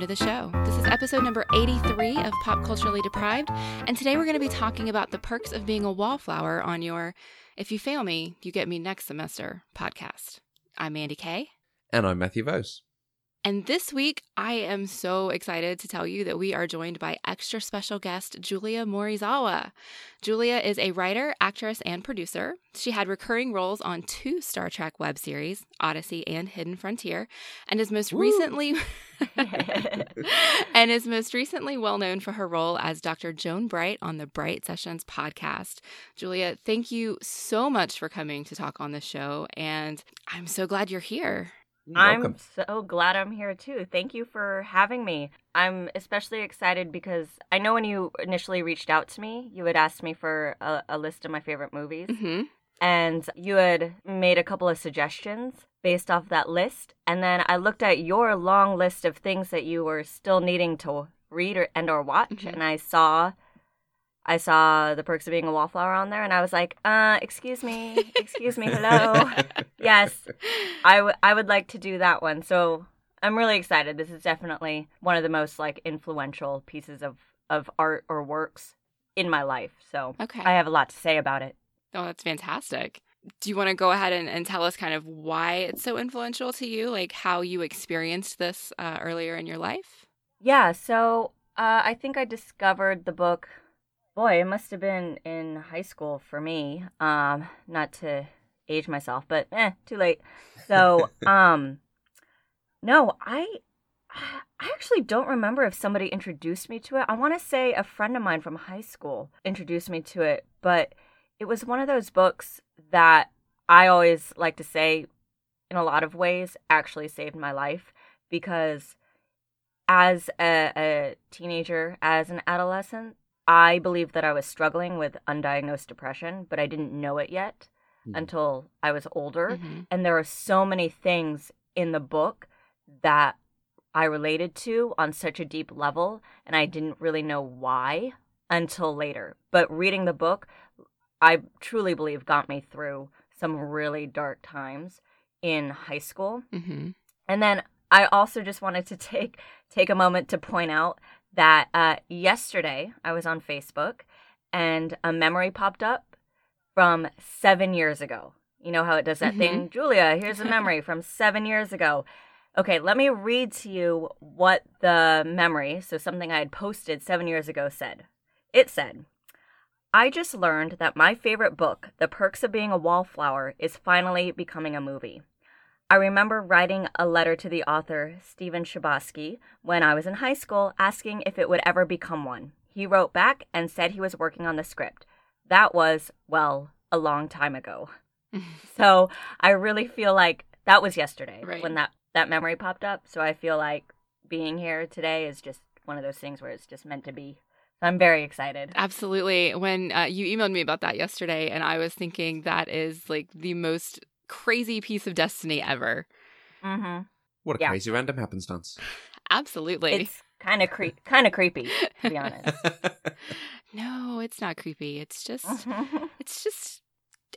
Welcome to the show. This is episode number 83 of Pop Culturally Deprived, and today we're going to be talking about the perks of being a wallflower on your If You Fail Me, You Get Me Next Semester podcast. I'm Mandy Kay. And I'm Matthew Vose. And this week, I am so excited to tell you that we are joined by extra special guest Julia Morizawa. Julia is a writer, actress, and producer. She had recurring roles on two Star Trek web series, Odyssey and Hidden Frontier, and is most Woo. recently and is most recently well known for her role as Dr. Joan Bright on the Bright Sessions podcast. Julia, thank you so much for coming to talk on the show, and I'm so glad you're here. I'm so glad I'm here too. Thank you for having me. I'm especially excited because I know when you initially reached out to me, you had asked me for a, a list of my favorite movies. Mm-hmm. And you had made a couple of suggestions based off that list. And then I looked at your long list of things that you were still needing to read or, and or watch. Mm-hmm. And I saw I saw the perks of being a wallflower on there, and I was like, uh, excuse me, excuse me, hello. yes, I, w- I would like to do that one. So I'm really excited. This is definitely one of the most like influential pieces of, of art or works in my life. So okay. I have a lot to say about it. Oh, that's fantastic. Do you want to go ahead and, and tell us kind of why it's so influential to you, like how you experienced this uh, earlier in your life? Yeah, so uh, I think I discovered the book boy, it must have been in high school for me. Um, not to age myself, but eh, too late. So, um, no, I, I actually don't remember if somebody introduced me to it. I want to say a friend of mine from high school introduced me to it, but it was one of those books that I always like to say, in a lot of ways, actually saved my life because as a, a teenager, as an adolescent, I believe that I was struggling with undiagnosed depression, but I didn't know it yet mm-hmm. until I was older. Mm-hmm. And there are so many things in the book that I related to on such a deep level, and I didn't really know why until later. But reading the book, I truly believe got me through some really dark times in high school. Mm-hmm. And then I also just wanted to take take a moment to point out that uh, yesterday I was on Facebook and a memory popped up from seven years ago. You know how it does that mm-hmm. thing? Julia, here's a memory from seven years ago. Okay, let me read to you what the memory, so something I had posted seven years ago, said. It said, I just learned that my favorite book, The Perks of Being a Wallflower, is finally becoming a movie. I remember writing a letter to the author, Stephen Chbosky, when I was in high school asking if it would ever become one. He wrote back and said he was working on the script. That was, well, a long time ago. so I really feel like that was yesterday right. when that, that memory popped up. So I feel like being here today is just one of those things where it's just meant to be. I'm very excited. Absolutely. When uh, you emailed me about that yesterday, and I was thinking that is like the most crazy piece of destiny ever. Mm-hmm. What a yeah. crazy random happenstance. Absolutely. It's kind of creep, kind of creepy, to be honest. no, it's not creepy. It's just, it's just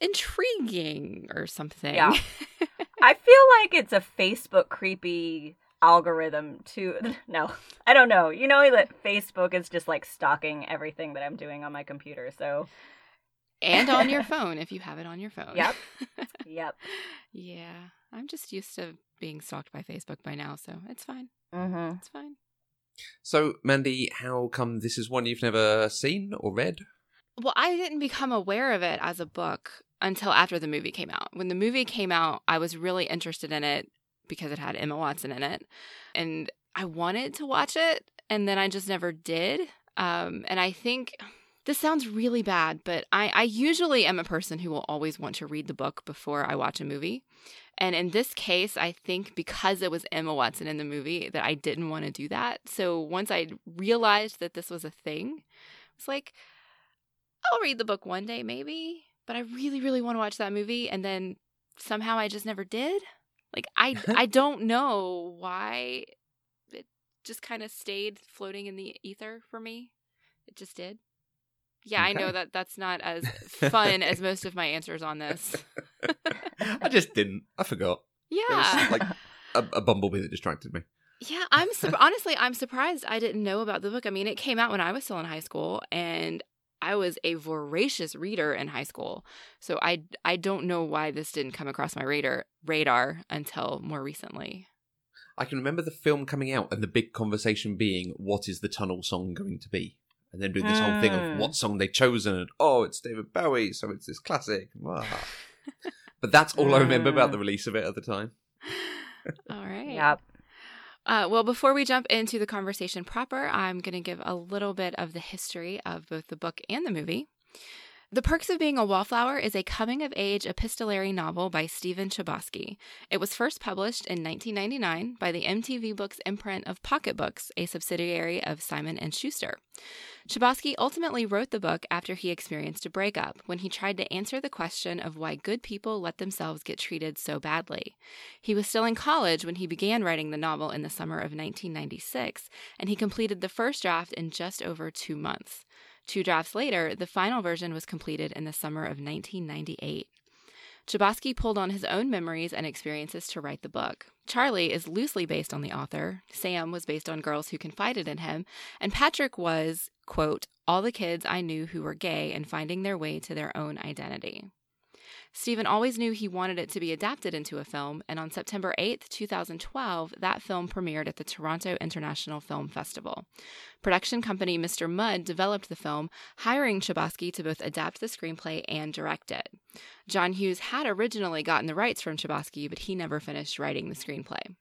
intriguing or something. Yeah. I feel like it's a Facebook creepy algorithm to no i don't know you know that facebook is just like stalking everything that i'm doing on my computer so and on your phone if you have it on your phone. Yep. Yep. yeah. I'm just used to being stalked by Facebook by now, so it's fine. Mm-hmm. It's fine. So, Mandy, how come this is one you've never seen or read? Well, I didn't become aware of it as a book until after the movie came out. When the movie came out, I was really interested in it because it had Emma Watson in it. And I wanted to watch it, and then I just never did. Um, and I think this sounds really bad, but I, I usually am a person who will always want to read the book before I watch a movie. And in this case, I think because it was Emma Watson in the movie that I didn't want to do that. So once I realized that this was a thing, I was like, I'll read the book one day, maybe, but I really, really want to watch that movie. And then somehow I just never did. Like I I don't know why it just kind of stayed floating in the ether for me. It just did. Yeah, okay. I know that that's not as fun as most of my answers on this. I just didn't. I forgot. Yeah. like a, a, bumblebee that distracted me. Yeah, I'm sur- honestly I'm surprised I didn't know about the book. I mean, it came out when I was still in high school and I was a voracious reader in high school. So I I don't know why this didn't come across my radar radar until more recently. I can remember the film coming out and the big conversation being, "What is the tunnel song going to be?" And then doing this whole thing of Mm. what song they've chosen. And, oh, it's David Bowie, so it's this classic. But that's all I remember about the release of it at the time. All right. Yep. Uh, well, before we jump into the conversation proper, I'm going to give a little bit of the history of both the book and the movie. The Perks of Being a Wallflower is a coming of age epistolary novel by Stephen Chbosky. It was first published in 1999 by the MTV Books imprint of Pocket Books, a subsidiary of Simon and Schuster. Chbosky ultimately wrote the book after he experienced a breakup, when he tried to answer the question of why good people let themselves get treated so badly. He was still in college when he began writing the novel in the summer of 1996, and he completed the first draft in just over two months. Two drafts later, the final version was completed in the summer of 1998. Chbosky pulled on his own memories and experiences to write the book. Charlie is loosely based on the author, Sam was based on girls who confided in him, and Patrick was, quote, all the kids I knew who were gay and finding their way to their own identity. Stephen always knew he wanted it to be adapted into a film, and on September 8th, 2012, that film premiered at the Toronto International Film Festival. Production company Mr. Mudd developed the film, hiring Chbosky to both adapt the screenplay and direct it. John Hughes had originally gotten the rights from Chbosky, but he never finished writing the screenplay.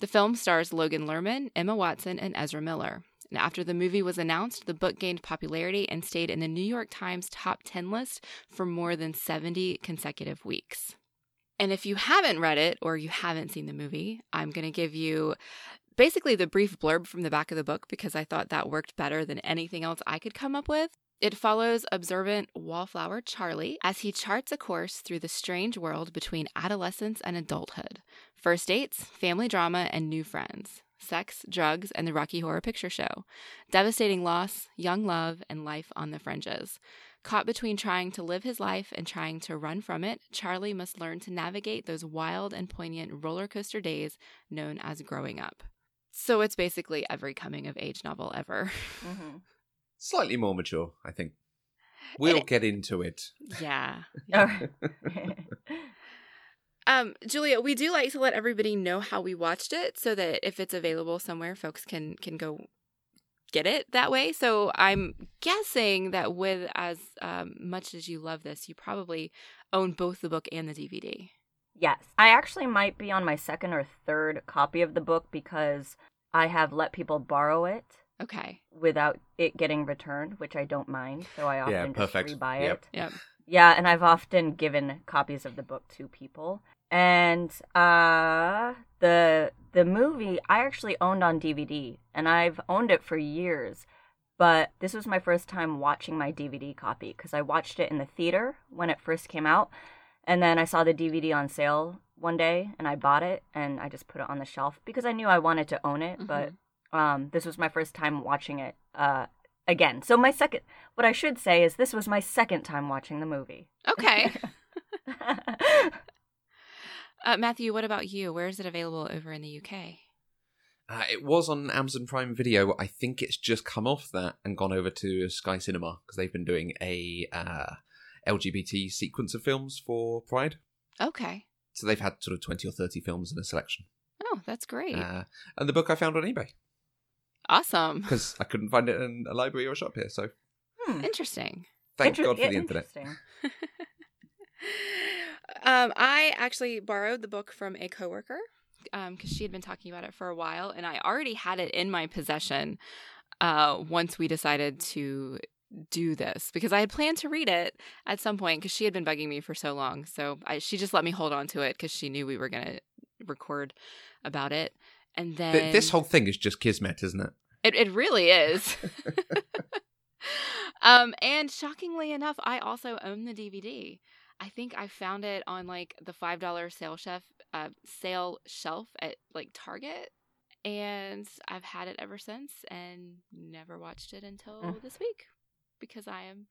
The film stars Logan Lerman, Emma Watson, and Ezra Miller. And after the movie was announced, the book gained popularity and stayed in the New York Times top 10 list for more than 70 consecutive weeks. And if you haven't read it or you haven't seen the movie, I'm going to give you basically the brief blurb from the back of the book because I thought that worked better than anything else I could come up with. It follows observant wallflower Charlie as he charts a course through the strange world between adolescence and adulthood first dates, family drama, and new friends sex, drugs, and the Rocky Horror Picture Show, devastating loss, young love, and life on the fringes. Caught between trying to live his life and trying to run from it, Charlie must learn to navigate those wild and poignant roller coaster days known as growing up. So it's basically every coming of age novel ever. hmm Slightly more mature, I think. We'll It- get into it. yeah. Oh. Um, Julia, we do like to let everybody know how we watched it so that if it's available somewhere, folks can can go get it that way. So I'm guessing that with as um, much as you love this, you probably own both the book and the DVD. Yes. I actually might be on my second or third copy of the book because I have let people borrow it Okay. without it getting returned, which I don't mind. So I often Yeah, just perfect. rebuy Yep. it. Yep. Yeah, and I've often given copies of the book to people. And uh the the movie I actually owned on DVD and I've owned it for years. But this was my first time watching my DVD copy because I watched it in the theater when it first came out. And then I saw the DVD on sale one day and I bought it and I just put it on the shelf because I knew I wanted to own it, but um this was my first time watching it uh again. So my second what I should say is this was my second time watching the movie. Okay. uh, Matthew, what about you? Where is it available over in the UK? Uh, it was on Amazon Prime Video. I think it's just come off that and gone over to Sky Cinema because they've been doing a uh, LGBT sequence of films for Pride. Okay. So they've had sort of 20 or 30 films in a selection. Oh, that's great. Uh, and the book I found on eBay awesome. because I couldn't find it in a library or a shop here. So Hmm. Interesting. thank Inter- God for the internet. um, I actually borrowed the book from a coworker because she had been talking about it for a while, and I already had it in my possession uh, once we decided to do this because I had planned to read it at some point because she had been bugging me for so long. So I, she just let me hold on to it because she knew we were going to record about it. And then Th- this whole thing is just kismet, isn't it? it, it really is. um, and shockingly enough, I also own the DVD. I think I found it on like the five dollar sale chef uh, sale shelf at like Target, and I've had it ever since, and never watched it until Mm. this week because I am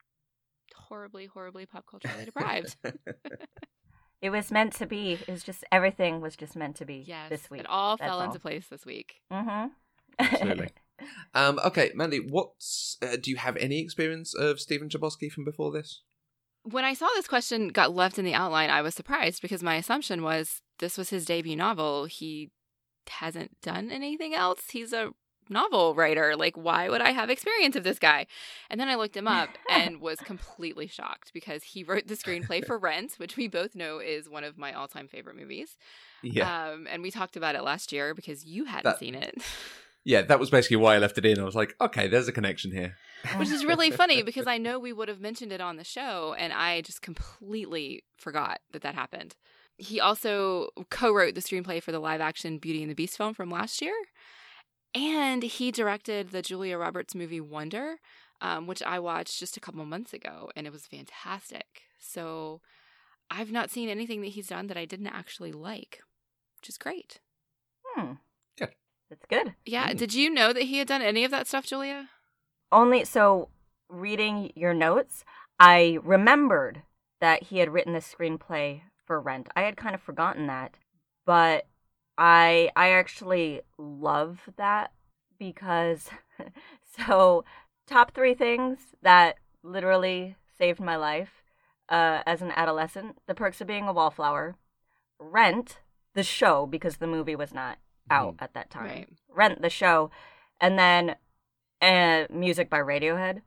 horribly, horribly pop culturally deprived. It was meant to be. It was just everything was just meant to be Yes, this week. it all That's fell all. into place this week. Mm-hmm. Absolutely. Um, okay, Mandy, what's uh, do you have any experience of Stephen Chbosky from before this? When I saw this question got left in the outline, I was surprised because my assumption was this was his debut novel. He hasn't done anything else. He's a novel writer. Like, why would I have experience of this guy? And then I looked him up and was completely shocked because he wrote the screenplay for Rent, which we both know is one of my all time favorite movies. Yeah, Um, and we talked about it last year because you hadn't That- seen it. yeah, that was basically why I left it in. I was like, okay, there's a connection here. which is really funny because I know we would have mentioned it on the show, and I just completely forgot that that happened. He also co-wrote the screenplay for the live-action Beauty and the Beast film from last year, and he directed the Julia Roberts movie Wonder, um, which I watched just a couple months ago, and it was fantastic. So I've not seen anything that he's done that I didn't actually like, which is great. Hmm. Good. That's good. Yeah, Mm. did you know that he had done any of that stuff, Julia? Only so reading your notes, I remembered that he had written the screenplay for Rent. I had kind of forgotten that, but I I actually love that because so top 3 things that literally saved my life uh, as an adolescent, The Perks of Being a Wallflower, Rent, the show because the movie was not out at that time. Right. Rent the show, and then uh, music by Radiohead.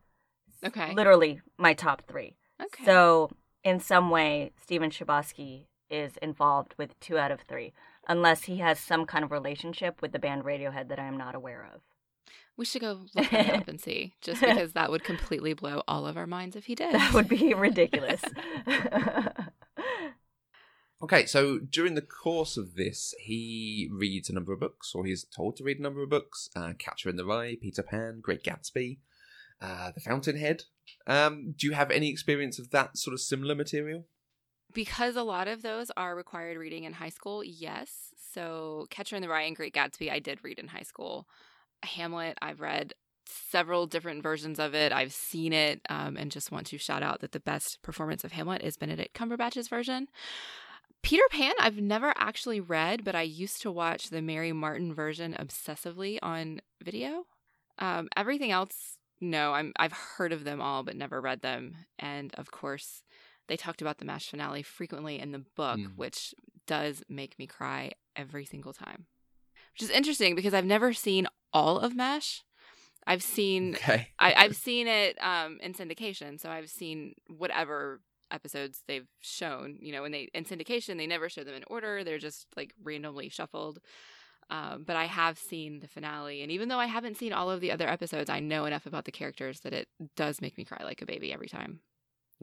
Okay. Literally my top three. Okay. So in some way, Stephen Chbosky is involved with two out of three, unless he has some kind of relationship with the band Radiohead that I am not aware of. We should go look that up and see, just because that would completely blow all of our minds if he did. That would be ridiculous. Okay, so during the course of this, he reads a number of books, or he's told to read a number of books: uh, Catcher in the Rye, Peter Pan, Great Gatsby, uh, The Fountainhead. Um, do you have any experience of that sort of similar material? Because a lot of those are required reading in high school, yes. So Catcher in the Rye and Great Gatsby, I did read in high school. Hamlet, I've read several different versions of it. I've seen it, um, and just want to shout out that the best performance of Hamlet is Benedict Cumberbatch's version. Peter Pan, I've never actually read, but I used to watch the Mary Martin version obsessively on video. Um, everything else, no, I'm I've heard of them all, but never read them. And of course, they talked about the MASH finale frequently in the book, Mm. which does make me cry every single time. Which is interesting because I've never seen all of MASH. I've seen Okay. I, I've seen it um, in syndication, so I've seen whatever episodes they've shown. You know, when they in syndication, they never show them in order; they're just like randomly shuffled. Um, but I have seen the finale, and even though I haven't seen all of the other episodes, I know enough about the characters that it does make me cry like a baby every time.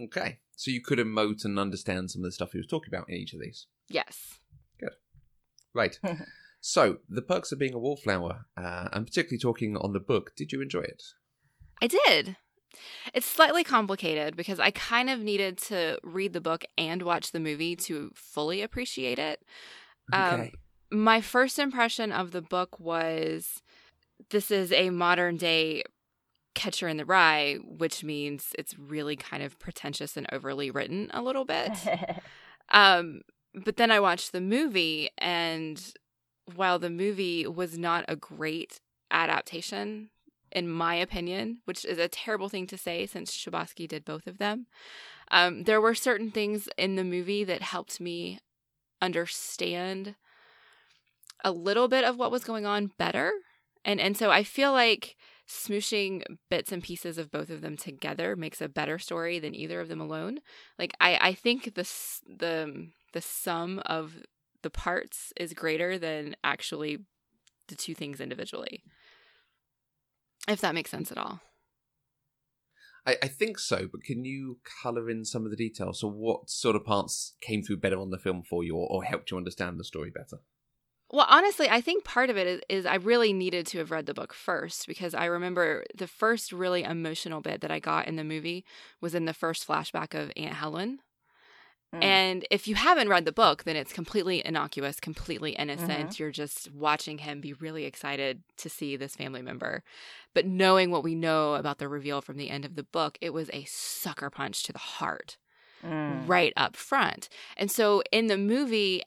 Okay. So you could emote and understand some of the stuff he was talking about in each of these. Yes. Good. Right. so, The Perks of Being a Wallflower, uh, I'm particularly talking on the book. Did you enjoy it? I did. It's slightly complicated because I kind of needed to read the book and watch the movie to fully appreciate it. Um, my first impression of the book was this is a modern day Catcher in the Rye, which means it's really kind of pretentious and overly written a little bit. Um, but then I watched the movie, and while the movie was not a great adaptation, in my opinion, which is a terrible thing to say since Chbosky did both of them, um, there were certain things in the movie that helped me understand a little bit of what was going on better. And and so I feel like smooshing bits and pieces of both of them together makes a better story than either of them alone. Like I I think the the um, the sum of the parts is greater than actually the two things individually. If that makes sense at all. I, I think so, but can you colour in some of the details? So, what sort of parts came through better on the film for you or, or helped you understand the story better? Well, honestly, I think part of it is, is I really needed to have read the book first because I remember the first really emotional bit that I got in the movie was in the first flashback of Aunt Helen. Mm. And if you haven't read the book, then it's completely innocuous, completely innocent. Mhm. You're just watching him be really excited to see this family member. But knowing what we know about the reveal from the end of the book, it was a sucker punch to the heart. Mm. right up front. And so in the movie,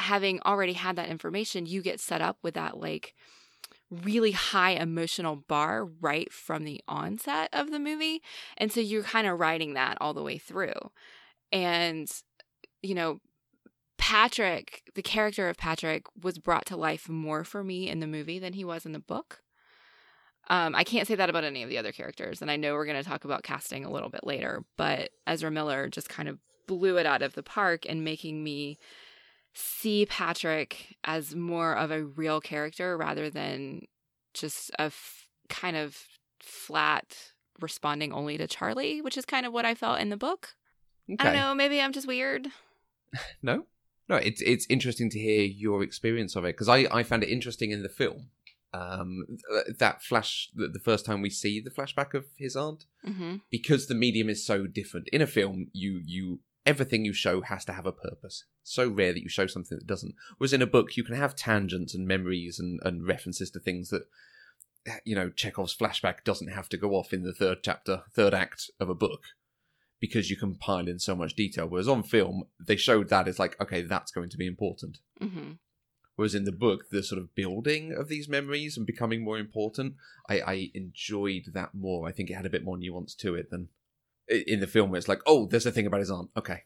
having already had that information, you get set up with that like really high emotional bar right from the onset of the movie. And so you're kind of riding that all the way through. And, you know, Patrick, the character of Patrick, was brought to life more for me in the movie than he was in the book. Um, I can't say that about any of the other characters, and I know we're going to talk about casting a little bit later, but Ezra Miller just kind of blew it out of the park and making me see Patrick as more of a real character rather than just a f- kind of flat responding only to Charlie, which is kind of what I felt in the book. I don't know, maybe I'm just weird. No, no. It's it's interesting to hear your experience of it because I I found it interesting in the film. Um, that flash, the, the first time we see the flashback of his aunt, hmm because the medium is so different. In a film, you you everything you show has to have a purpose. So rare that you show something that doesn't. Whereas in a book, you can have tangents and memories and, and references to things that you know Chekhov's flashback doesn't have to go off in the third chapter, third act of a book. Because you can pile in so much detail. Whereas on film, they showed that it's like, okay, that's going to be important. hmm Whereas in the book, the sort of building of these memories and becoming more important, I, I enjoyed that more. I think it had a bit more nuance to it than in the film, where it's like, oh, there's a thing about his aunt. Okay.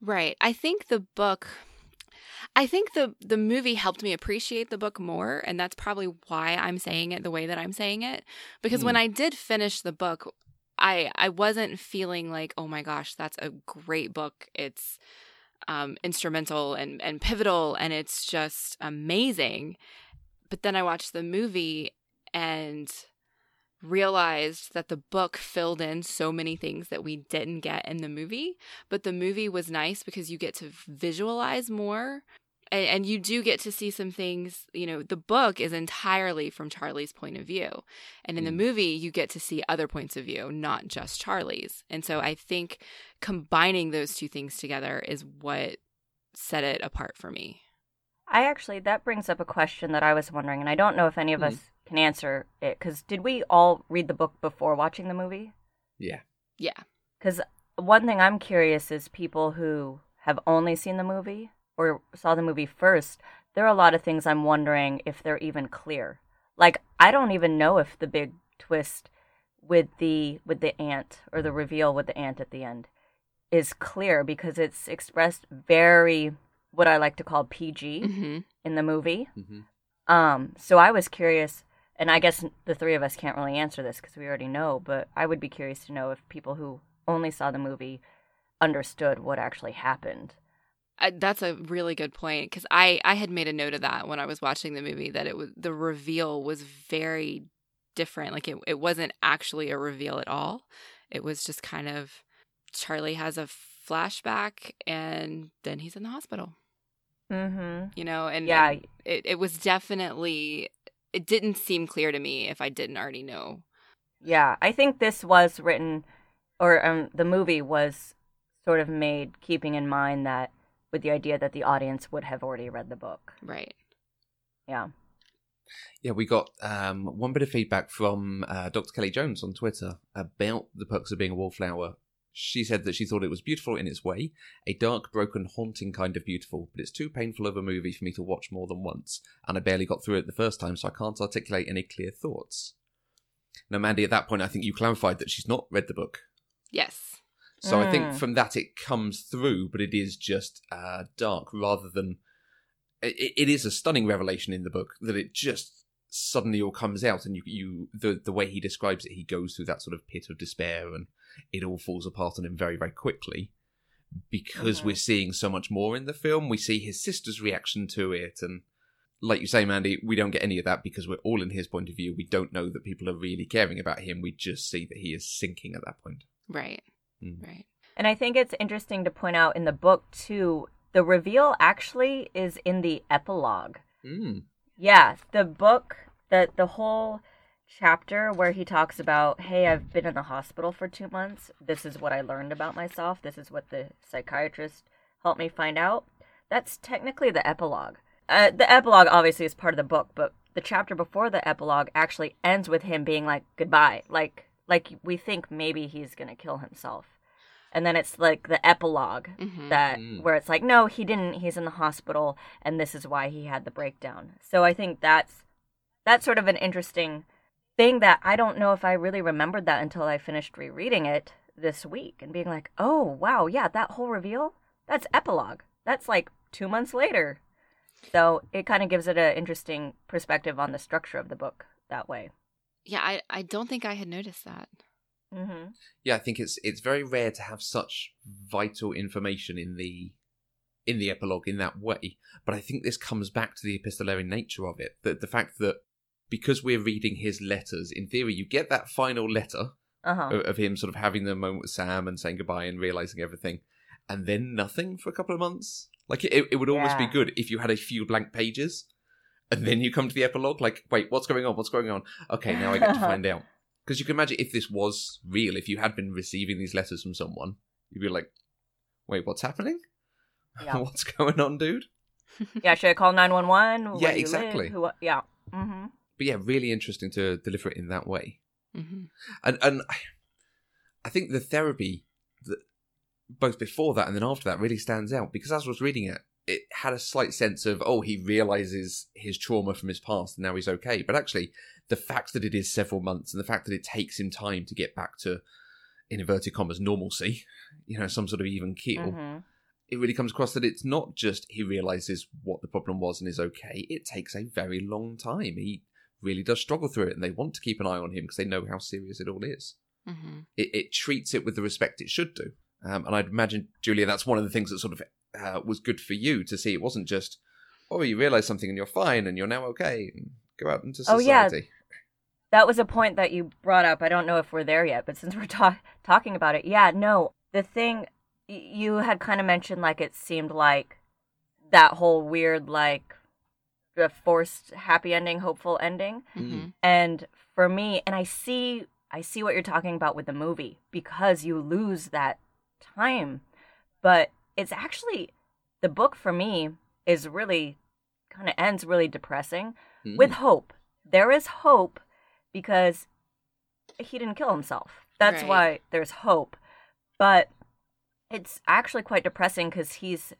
Right. I think the book I think the the movie helped me appreciate the book more and that's probably why I'm saying it the way that I'm saying it because when Hmm. I did finish the book I I wasn't feeling like oh my gosh that's a great book it's um instrumental and and pivotal and it's just amazing but then I watched the movie and realized that the book filled in so many things that we didn't get in the movie but the movie was nice because you get to visualize more and, and you do get to see some things you know the book is entirely from charlie's point of view and in the Mm. movie you get to see other points of view not just charlie's and so i think combining those two things together is what set it apart for me I actually, that brings up a question that I was wondering, and I don't know if any of Hmm. us can answer it. Because did we all read the book before watching the movie? Yeah. yeah Because one thing I'm curious is people who have only seen the movie or saw the movie first, there are a lot of things I'm wondering if they're even clear. Like, I don't even know if the big twist with the with the aunt or the reveal with the aunt at the end is clear because it's expressed very what I like to call PG hmm in the movie. hmm Um, so I was curious, and I guess the three of us can't really answer this because we already know, but I would be curious to know if people who only saw the movie understood what actually happened. I, that's a really good point because I I had made a note of that when I was watching the movie that it was the reveal was very different. Like it it wasn't actually a reveal at all. It was just kind of Charlie has a flashback and then he's in the hospital. Mm-hmm. You know, and Yeah. and it it was definitely it didn't seem clear to me if I didn't already know. Yeah, I think this was written, or um, the movie was sort of made keeping in mind that with the idea that the audience would have already read the book. Right. Yeah. Yeah, we got um, one bit of feedback from uh, Dr. Kelly Jones on Twitter about the perks of being a wallflower. She said that she thought it was beautiful in its way, a dark, broken, haunting kind of beautiful, but it's too painful of a movie for me to watch more than once, and I barely got through it the first time, so I can't articulate any clear thoughts. Now, Mandy, at that point, I think you clarified that she's not read the book. Yes. So I think Mm. from that it comes through, but it is just uh, dark rather than. It, it is a stunning revelation in the book that it just suddenly all comes out, and you you the the way he describes it, he goes through that sort of pit of despair, and it all falls apart on him very very quickly. Because Mhm. we're seeing so much more in the film, we see his sister's reaction to it, and like you say, Mandy, we don't get any of that because we're all in his point of view. We don't know that people are really caring about him. We just see that he is sinking at that point. Right. Mm. Right. And I think it's interesting to point out in the book, too, the reveal actually is in the epilogue. Mm. Yeah, the book, the the whole chapter where he talks about, "Hey, I've been in the hospital for 2 months. This is what I learned about myself. This is what the psychiatrist helped me find out." That's technically the epilogue. Uh, the epilogue obviously is part of the book, but the chapter before the epilogue actually ends with him being like goodbye, like like we think maybe he's going to kill himself. and then it's like the epilogue Mhm. that Mm. where it's like no he didn't he's in the hospital and this is why he had the breakdown so i think that's that's sort of an interesting thing that i don't know if i really remembered that until i finished rereading it this week and being like oh wow yeah that whole reveal that's epilogue that's like two months later so it kind of gives it an interesting perspective on the structure of the book that way Yeah, I, I don't think I had noticed that. mm-hmm. Yeah, I think it's it's very rare to have such vital information in the in the epilogue in that way. But I think this comes back to the epistolary nature of it. That the fact that because we're reading his letters, in theory, you get that final letter uh-huh of, of him sort of having the moment with Sam and saying goodbye and realizing everything, and then nothing for a couple of months. Like it, it would almost be good if you had a few blank pages, and then you come to the epilogue. Like, wait, what's going on? What's going on? Okay, now I get to find out. Because you can imagine if this was real, if you had been receiving these letters from someone, you'd be like, wait, what's happening? Yeah. what's going on, dude? yeah should i call 911 Yeah, Where do you exactly. Who, yeah mm-hmm. But yeah, really interesting to deliver it in that way. hmm and and I- I think the therapy that both before that and then after that really stands out because as I was reading it, it had a slight sense of oh he realizes his trauma from his past and now he's okay. But actually, the fact that it is several months and the fact that it takes him time to get back to in inverted commas normalcy, you know, some sort of even keel. Mm-hmm. It really comes across that it's not just he realizes what the problem was and is okay. It takes a very long time. He really does struggle through it, and they want to keep an eye on him because they know how serious it all is hmm it, it treats it with the respect it should do. Um, and I'd imagine, Julia, that's one of the things that sort of uh, was good for you to see. It wasn't just, oh, you realize something and you're fine and you're now okay. And go out into Oh, society. yeah. that was a point that you brought up. I don't know if we're there yet, but since we're ta- talking about it, yeah, no, the thing you had kind of mentioned, like it seemed like that whole weird, like the forced happy ending, hopeful ending, hmm and for me, and I see, I see what you're talking about with the movie because you lose that time, but it's actually the book for me is really kind of ends really depressing Mm. with hope. There is hope because he didn't kill himself. That's Right. why there's hope. But it's actually quite depressing because he's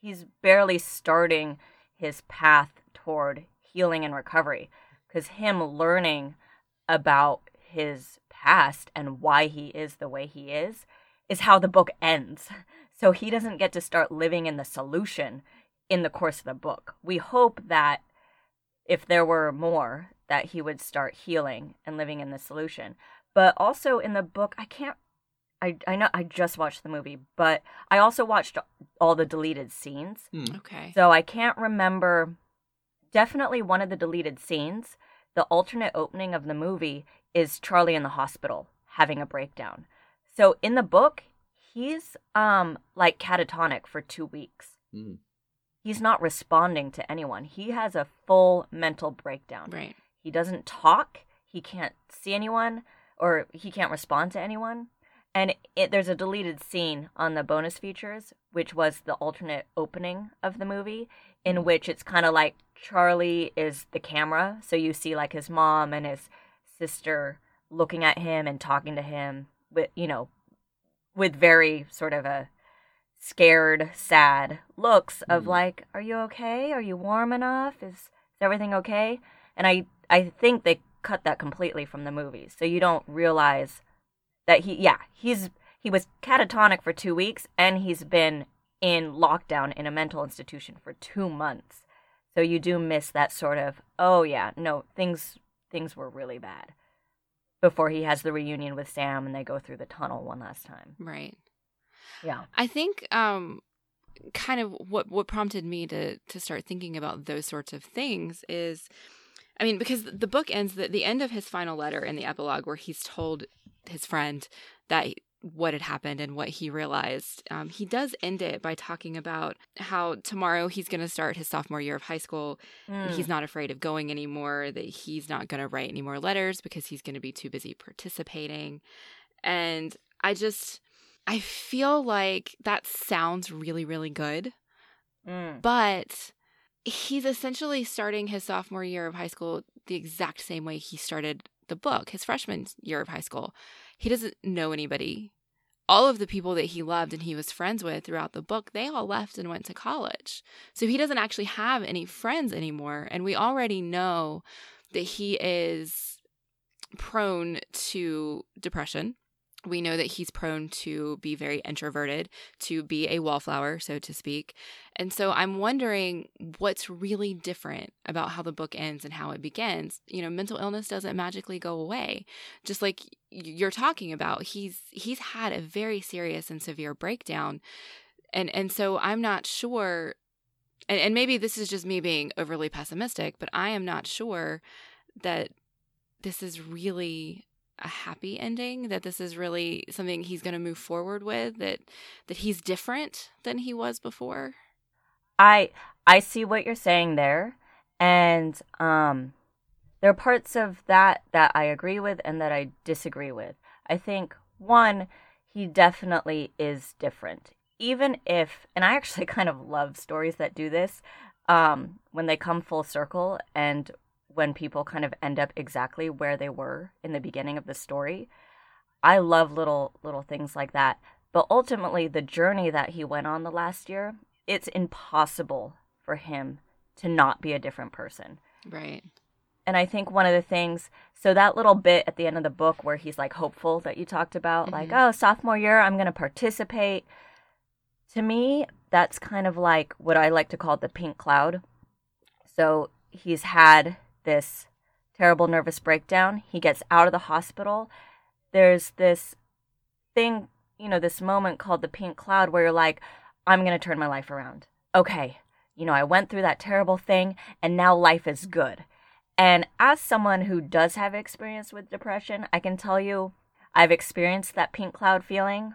he's barely starting his path toward healing and recovery. Because him learning about his past and why he is the way he is is how the book ends. So he doesn't get to start living in the solution in the course of the book. We hope that if there were more, that he would start healing and living in the solution. But also in the book, I can't. I, I know I just watched the movie, but I also watched all the deleted scenes. Mm. Okay. So I can't remember. Definitely one of the deleted scenes, the alternate opening of the movie is Charlie in the hospital having a breakdown. So in the book, he's um like catatonic for 2 weeks. Mm. He's not responding to anyone. He has a full mental breakdown. Right. He doesn't talk. He can't see anyone, or he can't respond to anyone. And it, there's a deleted scene on the bonus features, which was the alternate opening of the movie, in which it's kind of like Charlie is the camera. So you see like his mom and his sister looking at him and talking to him with, you know, with very sort of a scared, sad looks of Hmm. like, "Are you okay? Are you warm enough? Is, is everything okay?" And I I think they cut that completely from the movie, so you don't realize that he yeah he's he was catatonic for two weeks and he's been in lockdown in a mental institution for two months. So you do miss that sort of oh yeah no things things were really bad before he has the reunion with Sam and they go through the tunnel one last time. Right. Yeah. I think um kind of what what prompted me to to start thinking about those sorts of things is I mean because the book ends the, the end of his final letter in the epilogue where he's told his friend that what had happened and what he realized. Um, he does end it by talking about how tomorrow he's going to start his sophomore year of high school. and Mm. He's not afraid of going anymore, that he's not going to write any more letters because he's going to be too busy participating. And I just, I feel like that sounds really, really good, Mm. but he's essentially starting his sophomore year of high school the exact same way he started the book, his freshman year of high school. He doesn't know anybody. all of the people that he loved and he was friends with throughout the book, they all left and went to college. So he doesn't actually have any friends anymore. And we already know that he is prone to depression we know that he's prone to be very introverted, to be a wallflower, so to speak. And so I'm wondering what's really different about how the book ends and how it begins. You know, mental illness doesn't magically go away. Just like you're talking about, he's he's had a very serious and severe breakdown. And and so I'm not sure and, and maybe this is just me being overly pessimistic, but I am not sure that this is really a happy ending that this is really something he's going to move forward with that that he's different than he was before? I i see what you're saying there and um there are parts of that that i agree with and that i disagree with. I think one he definitely is different. Even if and i actually kind of love stories that do this um when they come full circle and when people kind of end up exactly where they were in the beginning of the story. I love little little things like that. But ultimately the journey that he went on the last year, it's impossible for him to not be a different person. Right. And I think one of the things, so that little bit at the end of the book where he's like hopeful that you talked about, mm-hmm. like, oh, sophomore year, I'm going to participate. To me, that's kind of like what I like to call the pink cloud. So he's had this terrible nervous breakdown. He gets out of the hospital. There's this thing, you know, this moment called the pink cloud where you're like, I'm going to turn my life around. Okay, you know, I went through that terrible thing and now life is good. And as someone who does have experience with depression, I can tell you I've experienced that pink cloud feeling.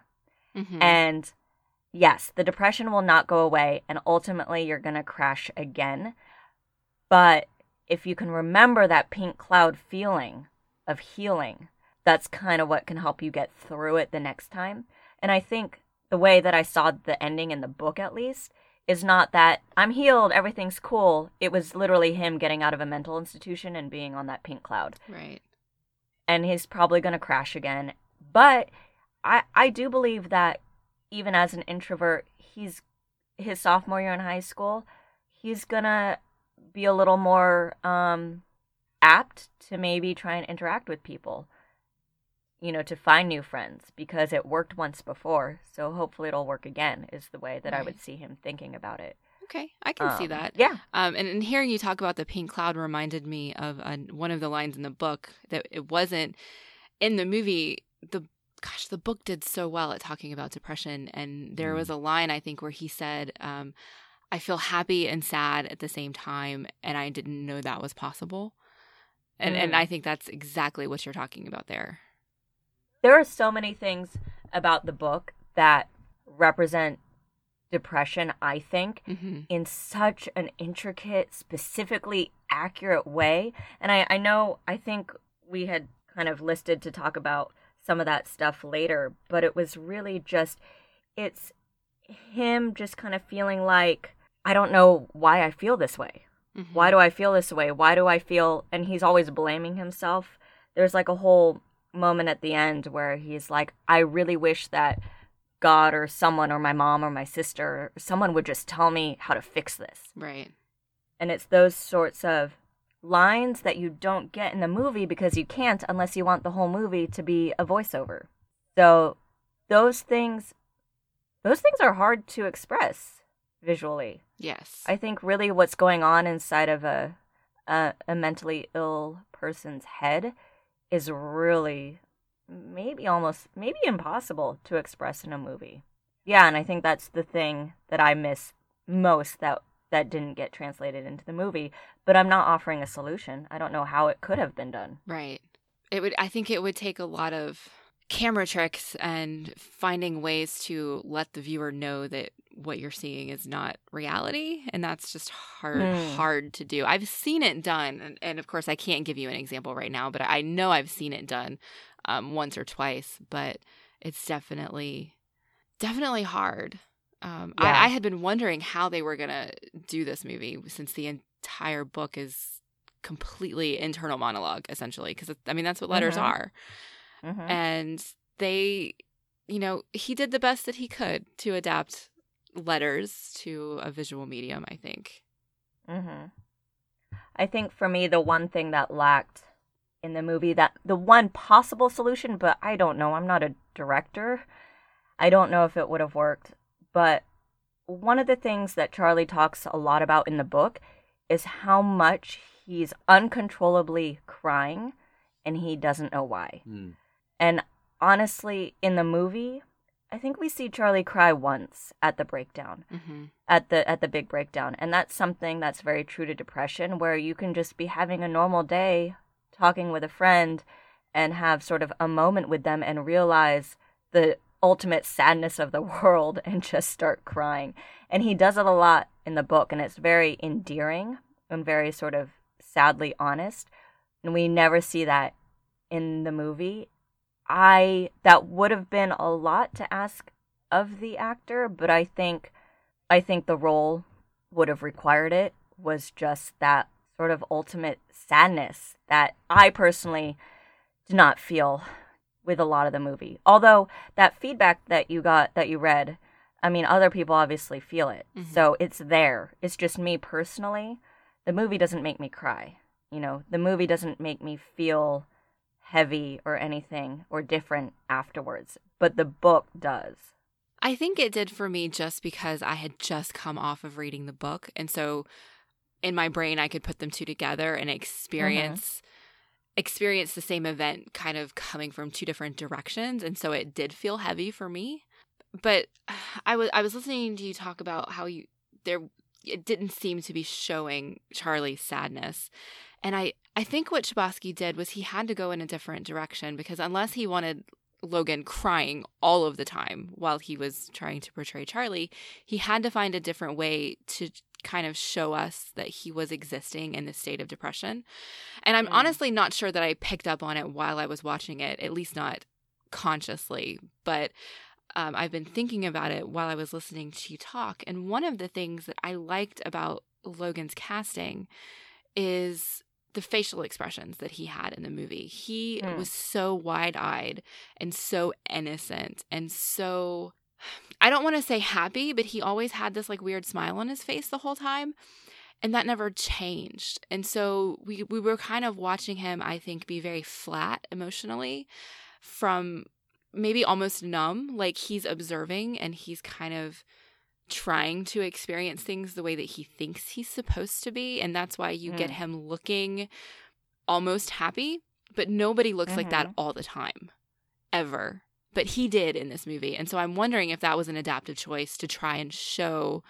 Mm-hmm. And yes, the depression will not go away and ultimately you're going to crash again. But if you can remember that pink cloud feeling of healing, that's kind of what can help you get through it the next time. And I think the way that I saw the ending in the book, at least, is not that I'm healed, everything's cool. It was literally him getting out of a mental institution and being on that pink cloud. Right. And he's probably going to crash again. But I, I do believe that even as an introvert, he's his sophomore year in high school, he's going to be a little more um, apt to maybe try and interact with people you know to find new friends because it worked once before. So hopefully it'll work again is the way that right. i would see him thinking about it. Okay i can um, see that. yeah. Um, and, and hearing you talk about the pink cloud reminded me of uh, one of the lines in the book that it wasn't in the movie the gosh the book did so well at talking about depression. And there mm. was a line i think where he said um, I feel happy and sad at the same time, and I didn't know that was possible. And mm. and I think that's exactly what you're talking about there. There are so many things about the book that represent depression, I think, mm-hmm. in such an intricate, specifically accurate way. And I, I know I think we had kind of listed to talk about some of that stuff later, but it was really just it's him just kind of feeling like I don't know why I feel this way. Mm-hmm. Why do I feel this way? Why do I feel and he's always blaming himself. There's like a whole moment at the end where he's like I really wish that God or someone or my mom or my sister or someone would just tell me how to fix this. Right. And it's those sorts of lines that you don't get in the movie because you can't unless you want the whole movie to be a voiceover. So those things those things are hard to express visually. Yes. I think really what's going on inside of a a, a mentally ill person's head is really maybe almost maybe impossible to express in a movie. Yeah, and I think that's the thing that I miss most that that didn't get translated into the movie, but I'm not offering a solution. I don't know how it could have been done. Right. It would I think it would take a lot of camera tricks and finding ways to let the viewer know that what you're seeing is not reality and that's just hard mm. hard to do i've seen it done and, and, of course i can't give you an example right now but i know i've seen it done um, once or twice but it's definitely definitely hard um, yeah. I, I had been wondering how they were gonna do this movie since the entire book is completely internal monologue essentially because i mean that's what letters mm-hmm. are mm-hmm. and they you know, he did the best that he could to adapt letters to a visual medium, I think. hmm I think for me, the one thing that lacked in the movie, that the one possible solution, but I don't know, I'm not a director. I don't know if it would have worked. But one of the things that Charlie talks a lot about in the book is how much he's uncontrollably crying and he doesn't know why. Hmm. And honestly, in the movie, I think we see Charlie cry once at the breakdown, hmm at the at the big breakdown, and that's something that's very true to depression, where you can just be having a normal day, talking with a friend, and have sort of a moment with them and realize the ultimate sadness of the world and just start crying. And he does it a lot in the book, and it's very endearing and very sort of sadly honest. And we never see that in the movie. I that would have been a lot to ask of the actor, but I think I think the role would have required it was just that sort of ultimate sadness that I personally did not feel with a lot of the movie. Although that feedback that you got that you read, I mean other people obviously feel it. Mhm. So it's there. It's just me personally. The movie doesn't make me cry. You know, the movie doesn't make me feel heavy or anything or different afterwards, but the book does. I think it did for me just because I had just come off of reading the book. And so in my brain I could put them two together and mm-hmm. experience experience the same event kind of coming from two different directions. And so it did feel heavy for me. But I was I was listening to you talk about how you there it didn't seem to be showing Charlie's sadness. And I, I think what Chbosky did was he had to go in a different direction because unless he wanted Logan crying all of the time while he was trying to portray Charlie, he had to find a different way to kind of show us that he was existing in this state of depression. And I'm Mm. honestly not sure that I picked up on it while I was watching it, at least not consciously. But um, I've been thinking about it while I was listening to you talk. And one of the things that I liked about Logan's casting is the facial expressions that he had in the movie. He Hmm. was so wide eyed and so innocent and so. I don't want to say happy, but he always had this like weird smile on his face the whole time. And that never changed. And so we, we were kind of watching him, I think, be very flat emotionally from maybe almost numb. Like he's observing and he's kind of trying to experience things the way that he thinks he's supposed to be. And that's why you get Mm. him looking almost happy, but nobody looks like that Mhm. all the time, ever. But he did in this movie. And so I'm wondering if that was an adaptive choice to try and show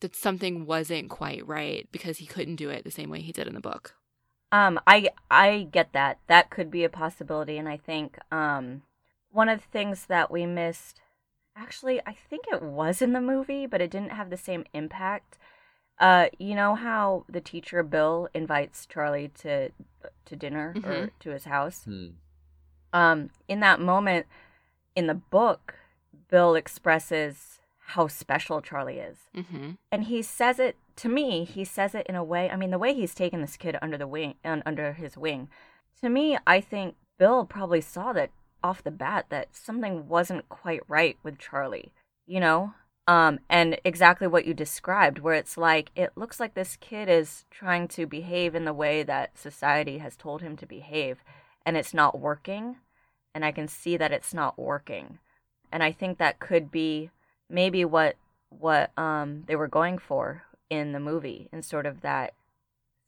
that something wasn't quite right because he couldn't do it the same way he did in the book. Um, I I get that. That could be a possibility, and I think um, one of the things that we missed, actually, I think it was in the movie, but it didn't have the same impact. Uh, you know how the teacher Bill invites Charlie to to dinner or Mhm. to his house. Hmm. Um, in that moment, in the book, Bill expresses how special Charlie is Mm-hmm. and he says it to me he says it in a way i mean the way he's taken this kid under the wing under his wing to me i think bill probably saw that off the bat that something wasn't quite right with charlie you know um and exactly what you described where it's like it looks like this kid is trying to behave in the way that society has told him to behave and it's not working and i can see that it's not working and i think that could be maybe what what um they were going for in the movie and sort of that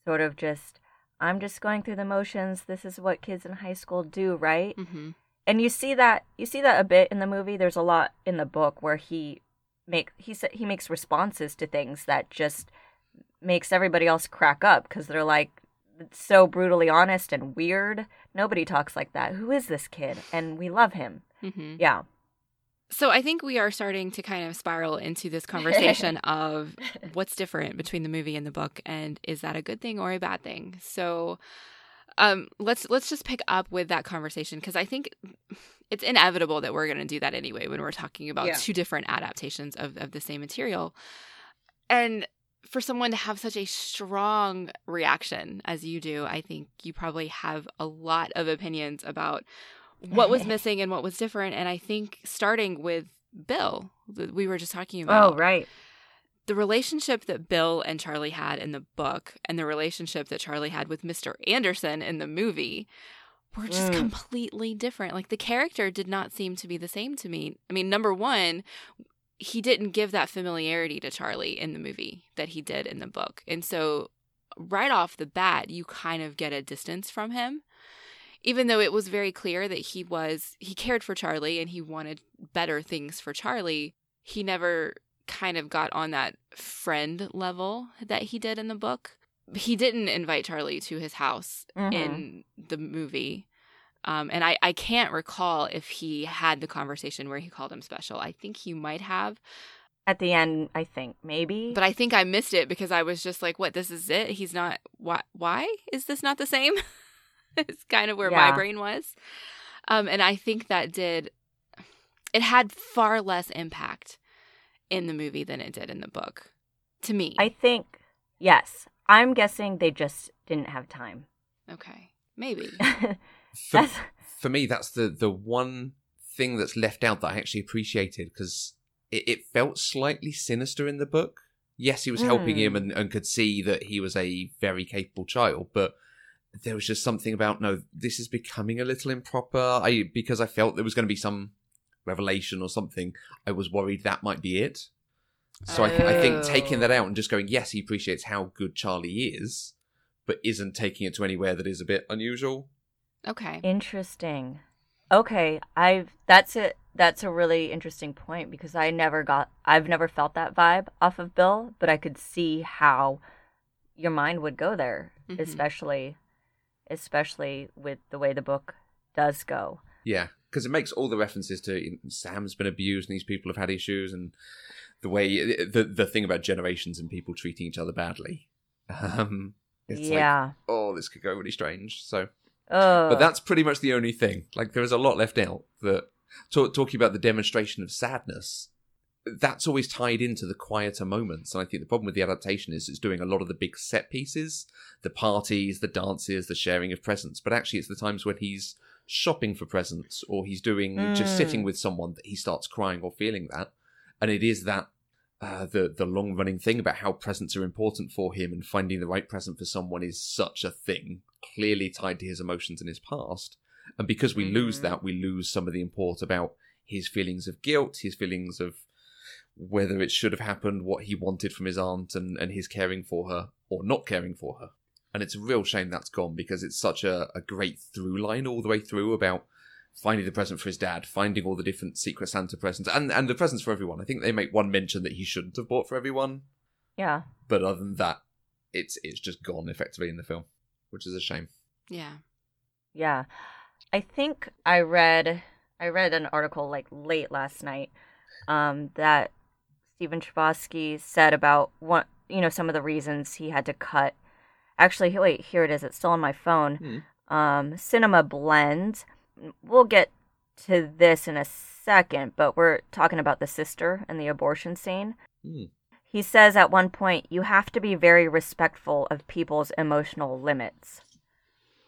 sort of just I'm just going through the motions. This is what kids in high school do, right? Mm-hmm. And you see that you see that a bit in the movie. There's a lot in the book where he make he said he makes responses to things that just makes everybody else crack up because they're like so brutally honest and weird. Nobody talks like that. Who is this kid? And we love him. Mm-hmm. Yeah. So I think we are starting to kind of spiral into this conversation of what's different between the movie and the book and is that a good thing or a bad thing. So um let's let's just pick up with that conversation because I think it's inevitable that we're going to do that anyway when we're talking about Yeah. two different adaptations of of the same material. And for someone to have such a strong reaction as you do, I think you probably have a lot of opinions about what was missing and what was different. And I think starting with Bill, that we were just talking about. Oh, right. The relationship that Bill and Charlie had in the book and the relationship that Charlie had with Mr. Anderson in the movie were just Mm. completely different. Like the character did not seem to be the same to me. I mean, number one, he didn't give that familiarity to Charlie in the movie that he did in the book. And so right off the bat, you kind of get a distance from him. Even though it was very clear that he was he cared for Charlie and he wanted better things for Charlie, he never kind of got on that friend level that he did in the book. He didn't invite Charlie to his house Mhm. in the movie. Um, and I, I can't recall if he had the conversation where he called him special. I think he might have, At the end, I think maybe. but I think I missed it because I was just like, what, this is it? He's not, why, why is this not the same? it's kind of where my brain was. Um, and I think that did, it had far less impact in the movie than it did in the book to me. I think yes. I'm guessing they just didn't have time. okay. Maybe. For, for me, that's the the one thing that's left out that I actually appreciated because it, it felt slightly sinister in the book. Yes, he was helping him Mm. and, and could see that he was a very capable child, but there was just something about no, this is becoming a little improper. I because I felt there was going to be some revelation or something. I was worried that might be it. So I, th- I think taking that out and just going, yes, he appreciates how good Charlie is, but isn't taking it to anywhere that is a bit unusual. Okay. interesting. Okay, I've that's a that's a really interesting point because I never got I've never felt that vibe off of Bill, but I could see how your mind would go there, Mhm. especially especially with the way the book does go. Yeah, because it makes all the references to you know, Sam's been abused and these people have had issues and the way the the thing about generations and people treating each other badly. Um, it's like, yeah. oh, this could go really strange. So, oh. but that's pretty much the only thing. Like there is a lot left out. That talk, talking about the demonstration of sadness. That's always tied into the quieter moments, and I think the problem with the adaptation is it's doing a lot of the big set pieces, the parties, the dances, the sharing of presents. But actually, it's the times when he's shopping for presents or he's doing just Mm. sitting with someone that he starts crying or feeling that, and it is that uh, the the long running thing about how presents are important for him and finding the right present for someone is such a thing, clearly tied to his emotions in his past. And because we lose Mhm. that, we lose some of the import about his feelings of guilt, his feelings of whether it should have happened, what he wanted from his aunt, and, and his caring for her or not caring for her. And it's a real shame that's gone because it's such a, a great through line all the way through about finding the present for his dad, finding all the different Secret Santa presents, and, and the presents for everyone. I think they make one mention that he shouldn't have bought for everyone, yeah. but other than that, it's it's just gone effectively in the film, which is a shame. Yeah. Yeah. I think I read I read an article like late last night um that Stephen Chbosky said about what you know some of the reasons he had to cut Actually, wait, here it is. It's still on my phone. Um Cinema Blend. We'll get to this in a second, but we're talking about the sister and the abortion scene. Hmm. He says at one point, you have to be very respectful of people's emotional limits.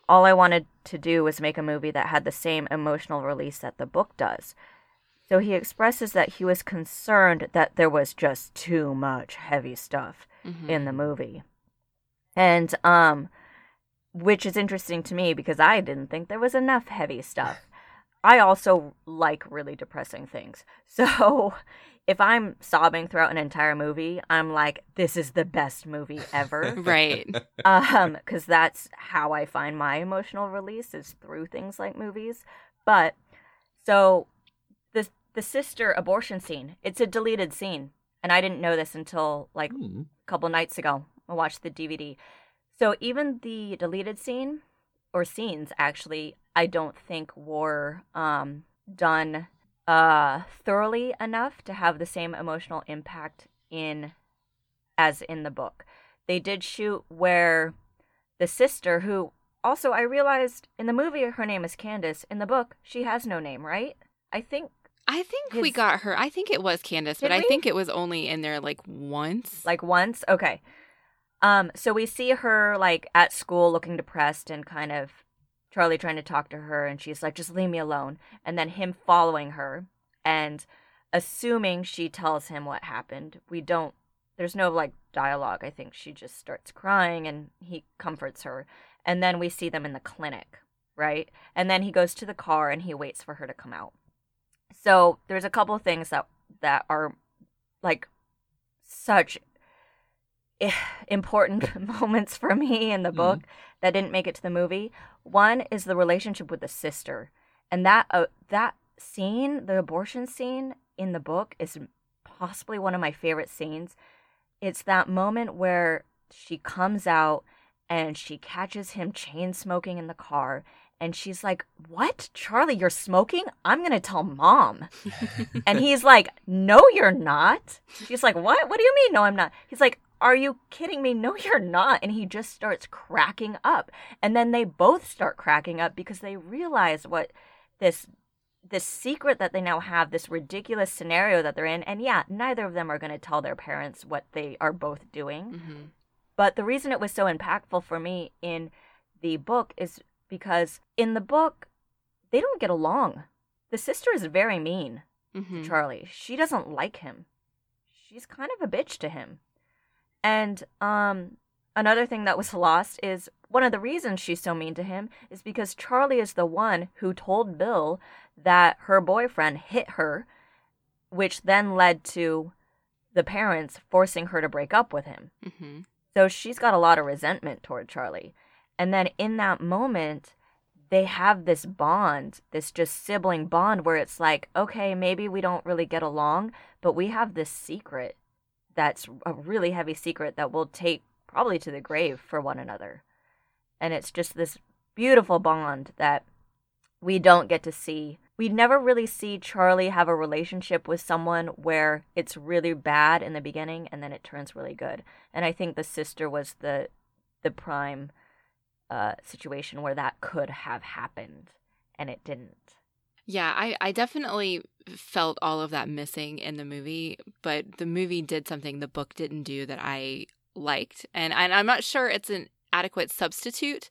All I wanted to do was make a movie that had the same emotional release that the book does. So he expresses that he was concerned that there was just too much heavy stuff Mhm. in the movie. And um which is interesting to me because I didn't think there was enough heavy stuff. I also like really depressing things. So if I'm sobbing throughout an entire movie, I'm like this is the best movie ever. Right. um cuz that's how I find my emotional release is through things like movies. But so the the sister abortion scene, it's a deleted scene. And I didn't know this until like a couple nights ago. I watched the DVD. So even the deleted scene or scenes actually I don't think were um done uh thoroughly enough to have the same emotional impact in as in the book. They did shoot where the sister who also I realized in the movie her name is Candace. In the book, she has no name, right? I think I think we got her. I think it was Candace, but Did I we? think it was only in there like once. like once okay um so we see her like at school looking depressed and kind of Charlie trying to talk to her, and she's like, just leave me alone. And then him following her and assuming she tells him what happened. We don't, there's no like dialogue. I think she just starts crying and he comforts her. And then we see them in the clinic, right? And then he goes to the car and he waits for her to come out. So there's a couple things that that are like such important moments for me in the book mm-hmm. that didn't make it to the movie. One is the relationship with the sister, and that uh, that scene, the abortion scene in the book, is possibly one of my favorite scenes. It's that moment where she comes out and she catches him chain smoking in the car and she's like, What? Charlie, you're smoking? I'm going to tell mom. and he's like, No, you're not. She's like, What? What do you mean? No, I'm not. He's like, Are you kidding me? No, you're not. And he just starts cracking up. And then they both start cracking up because they realize what this this secret that they now have, this ridiculous scenario that they're in. And yeah, neither of them are going to tell their parents what they are both doing. Mm-hmm. But the reason it was so impactful for me in the book is because in the book, they don't get along. The sister is very mean mm-hmm. to Charlie. She doesn't like him. She's kind of a bitch to him. And um, another thing that was lost is one of the reasons she's so mean to him is because Charlie is the one who told Bill that her boyfriend hit her, which then led to the parents forcing her to break up with him. Mm-hmm. So she's got a lot of resentment toward Charlie. And then in that moment, they have this bond, this just sibling bond where it's like, okay, maybe we don't really get along, but we have this secret that's a really heavy secret that we'll take probably to the grave for one another. And it's just this beautiful bond that we don't get to see. We never really see Charlie have a relationship with someone where it's really bad in the beginning and then it turns really good. And I think the sister was the the prime uh, situation where that could have happened and it didn't. Yeah, I, I definitely felt all of that missing in the movie, but the movie did something the book didn't do that I liked. And, and I'm not sure it's an adequate substitute,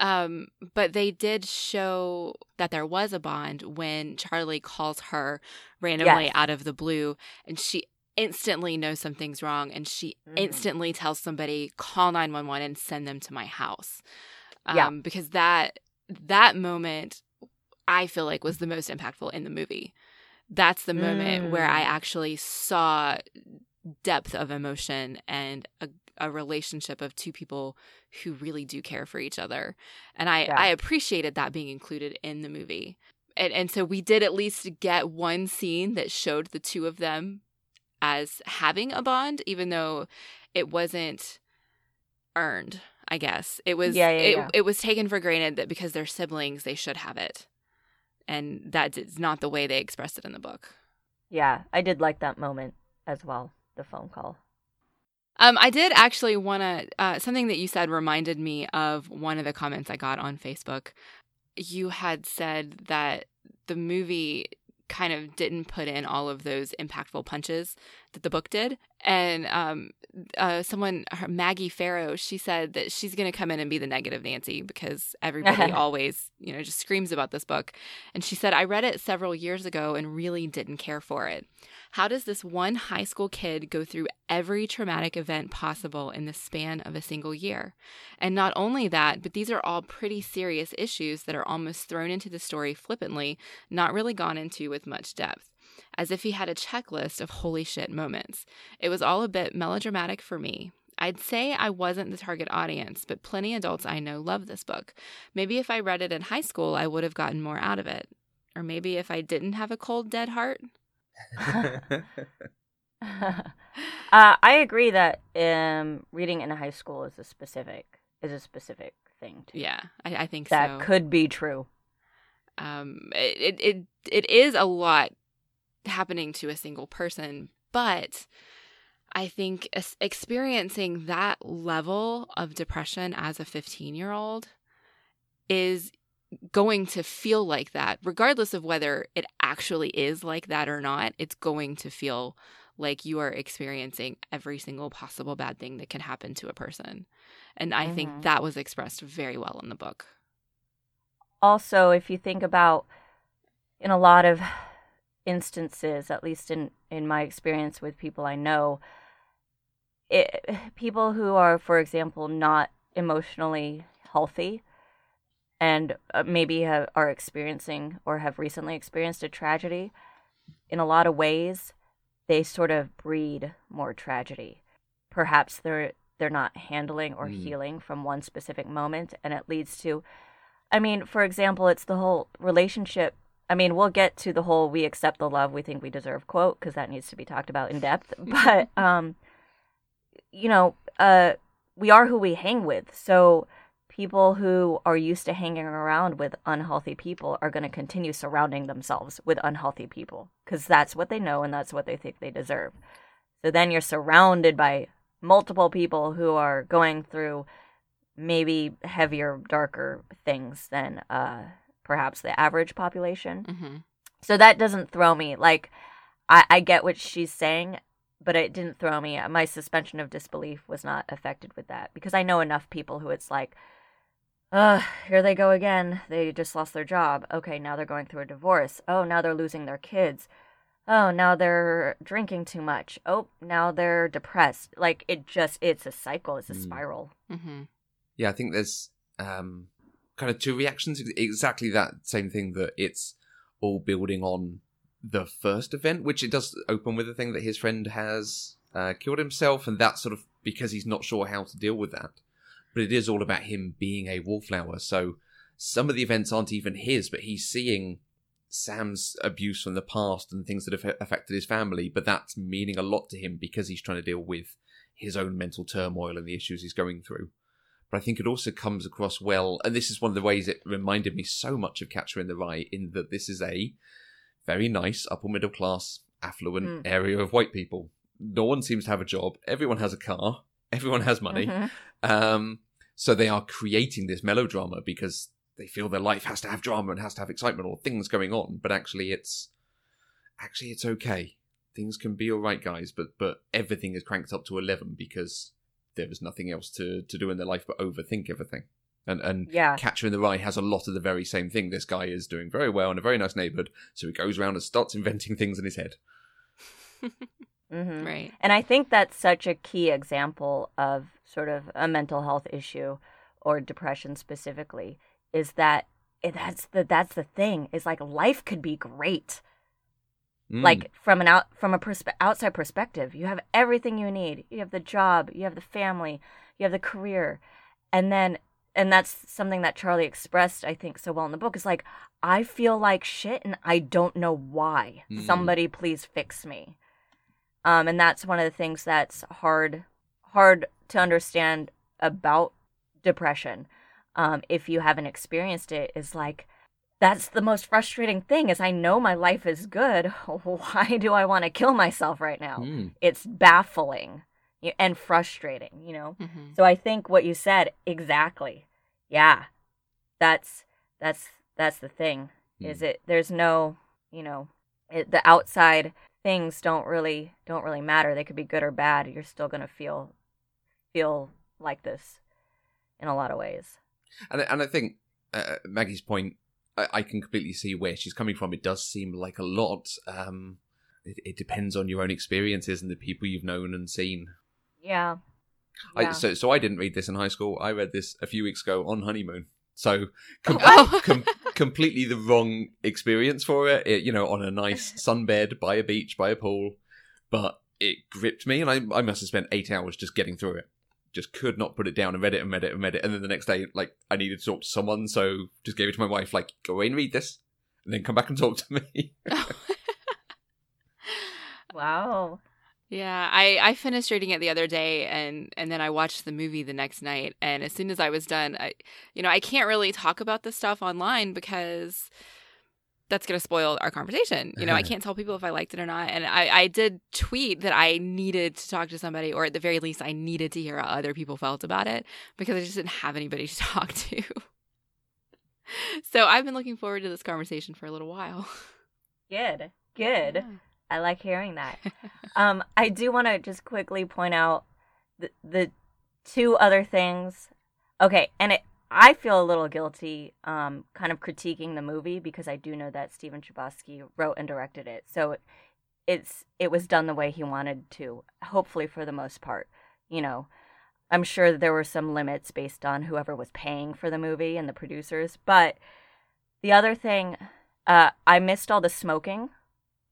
um, but they did show that there was a bond when Charlie calls her randomly yes. out of the blue and she instantly knows something's wrong and she mm. instantly tells somebody call 911 and send them to my house um, yeah. because that that moment i feel like was the most impactful in the movie that's the moment mm. where i mm. actually saw depth of emotion and a, a, relationship of two people who really do care for each other and i yeah. i appreciated that being included in the movie and, and so we did at least get one scene that showed the two of them as having a bond, even though it wasn't earned. I guess it was. Yeah, yeah, it, yeah. it was taken for granted that because they're siblings, they should have it, and that is not the way they expressed it in the book. Yeah, I did like that moment as well. The phone call. Um, I did actually want to. Uh, something that you said reminded me of one of the comments I got on Facebook. You had said that the movie kind of didn't put in all of those impactful punches that the book did. And um, uh, someone, Maggie Farrow, she said that she's going to come in and be the negative Nancy because everybody always, you know, just screams about this book. And she said, I read it several years ago and really didn't care for it. How does this one high school kid go through every traumatic event possible in the span of a single year? And not only that, but these are all pretty serious issues that are almost thrown into the story flippantly, not really gone into with much depth as if he had a checklist of holy shit moments. It was all a bit melodramatic for me. I'd say I wasn't the target audience, but plenty adults I know love this book. Maybe if I read it in high school, I would have gotten more out of it. Or maybe if I didn't have a cold, dead heart, uh, I agree that um, reading in high school is a specific is a specific thing. Too. Yeah, I, I think that so. could be true. Um, it, it it is a lot happening to a single person, but I think experiencing that level of depression as a 15 year old is going to feel like that, regardless of whether it actually is like that or not. It's going to feel like you are experiencing every single possible bad thing that can happen to a person. And I mm-hmm. think that was expressed very well in the book. also, if you think about in a lot of instances, at least in, in my experience with people I know, it, people who are, for example, not emotionally healthy and uh, maybe have, are experiencing or have recently experienced a tragedy, in a lot of ways, they sort of breed more tragedy. Perhaps they're they're not handling or Mm. healing from one specific moment, and it leads to, I mean, for example, it's the whole relationship. I mean, we'll get to the whole "we accept the love we think we deserve" quote because that needs to be talked about in depth. But um, you know, uh, we are who we hang with. So people who are used to hanging around with unhealthy people are going to continue surrounding themselves with unhealthy people because that's what they know and that's what they think they deserve. So then you're surrounded by multiple people who are going through maybe heavier, darker things than uh, perhaps the average population. hmm So that doesn't throw me. Like, I, I get what she's saying, but it didn't throw me. My suspension of disbelief was not affected with that because I know enough people who it's like, uh, here they go again. They just lost their job. Okay, now they're going through a divorce. Oh, now they're losing their kids. Oh, now they're drinking too much. Oh, now they're depressed. Like, it just, it's a cycle, it's a Mm. spiral. hmm Yeah, I think there's um, kind of two reactions. Exactly that same thing that it's all building on the first event, which it does open with the thing that his friend has uh, killed himself, and that's sort of because he's not sure how to deal with that. But it is all about him being a wallflower. So some of the events aren't even his, but he's seeing Sam's abuse from the past and things that have affected his family, but that's meaning a lot to him because he's trying to deal with his own mental turmoil and the issues he's going through but I think it also comes across well. And this is one of the ways it reminded me so much of Catcher in the Rye, in that this is a very nice upper middle class, affluent Mm. area of white people. No one seems to have a job. Everyone has a car. Everyone has money. Mhm. Um, so they are creating this melodrama because they feel their life has to have drama and has to have excitement or things going on. But actually, it's actually it's okay. Things can be all right, guys. But but everything is cranked up to eleven because there was nothing else to to do in their life but overthink everything. And and Yeah. Catcher in the Rye has a lot of the very same thing. This guy is doing very well in a very nice neighborhood, so he goes around and starts inventing things in his head. hmm Right. And I think that's such a key example of sort of a mental health issue or depression specifically is that it, that's the that's the thing is like life could be great Mm. like from an out from a perspe- outside perspective you have everything you need you have the job you have the family you have the career and then and that's something that charlie expressed i think so well in the book is like i feel like shit and i don't know why Mm. somebody please fix me um and that's one of the things that's hard hard to understand about depression um if you haven't experienced it is like that's the most frustrating thing is I know my life is good. Why do I want to kill myself right now? Mm. It's baffling and frustrating, you know. hmm So I think what you said exactly. Yeah. That's that's that's the thing. Is it there's no, you know, it, the outside things don't really don't really matter. They could be good or bad. You're still going to feel feel like this in a lot of ways. And I- and I think uh, Maggie's point, I, I can completely see where she's coming from. It does seem like a lot. Um, it, it depends on your own experiences and the people you've known and seen. Yeah. I, so, so I didn't read this in high school. I read this a few weeks ago on honeymoon. So, com- Oh. com- completely the wrong experience for it. it. You know, on a nice sunbed by a beach, by a pool, but it gripped me, and I, I must have spent eight hours just getting through it. Just could not put it down and read it and read it and read it, and then the next day, like I needed to talk to someone, so just gave it to my wife, like go away and read this, and then come back and talk to me. Wow. Yeah, I I finished reading it the other day and and then I watched the movie the next night and as soon as I was done, I you know, I can't really talk about this stuff online because that's going to spoil our conversation. You know, I can't tell people if I liked it or not. And I I did tweet that I needed to talk to somebody or at the very least I needed to hear how other people felt about it because I just didn't have anybody to talk to. so, I've been looking forward to this conversation for a little while. Good. Good. Yeah. I like hearing that. um, I do want to just quickly point out the, the two other things. Okay, and it I feel a little guilty, um, kind of critiquing the movie because I do know that Stephen Chbosky wrote and directed it, so it's it was done the way he wanted to. Hopefully, for the most part, you know. I'm sure there were some limits based on whoever was paying for the movie and the producers. But the other thing, uh, I missed all the smoking.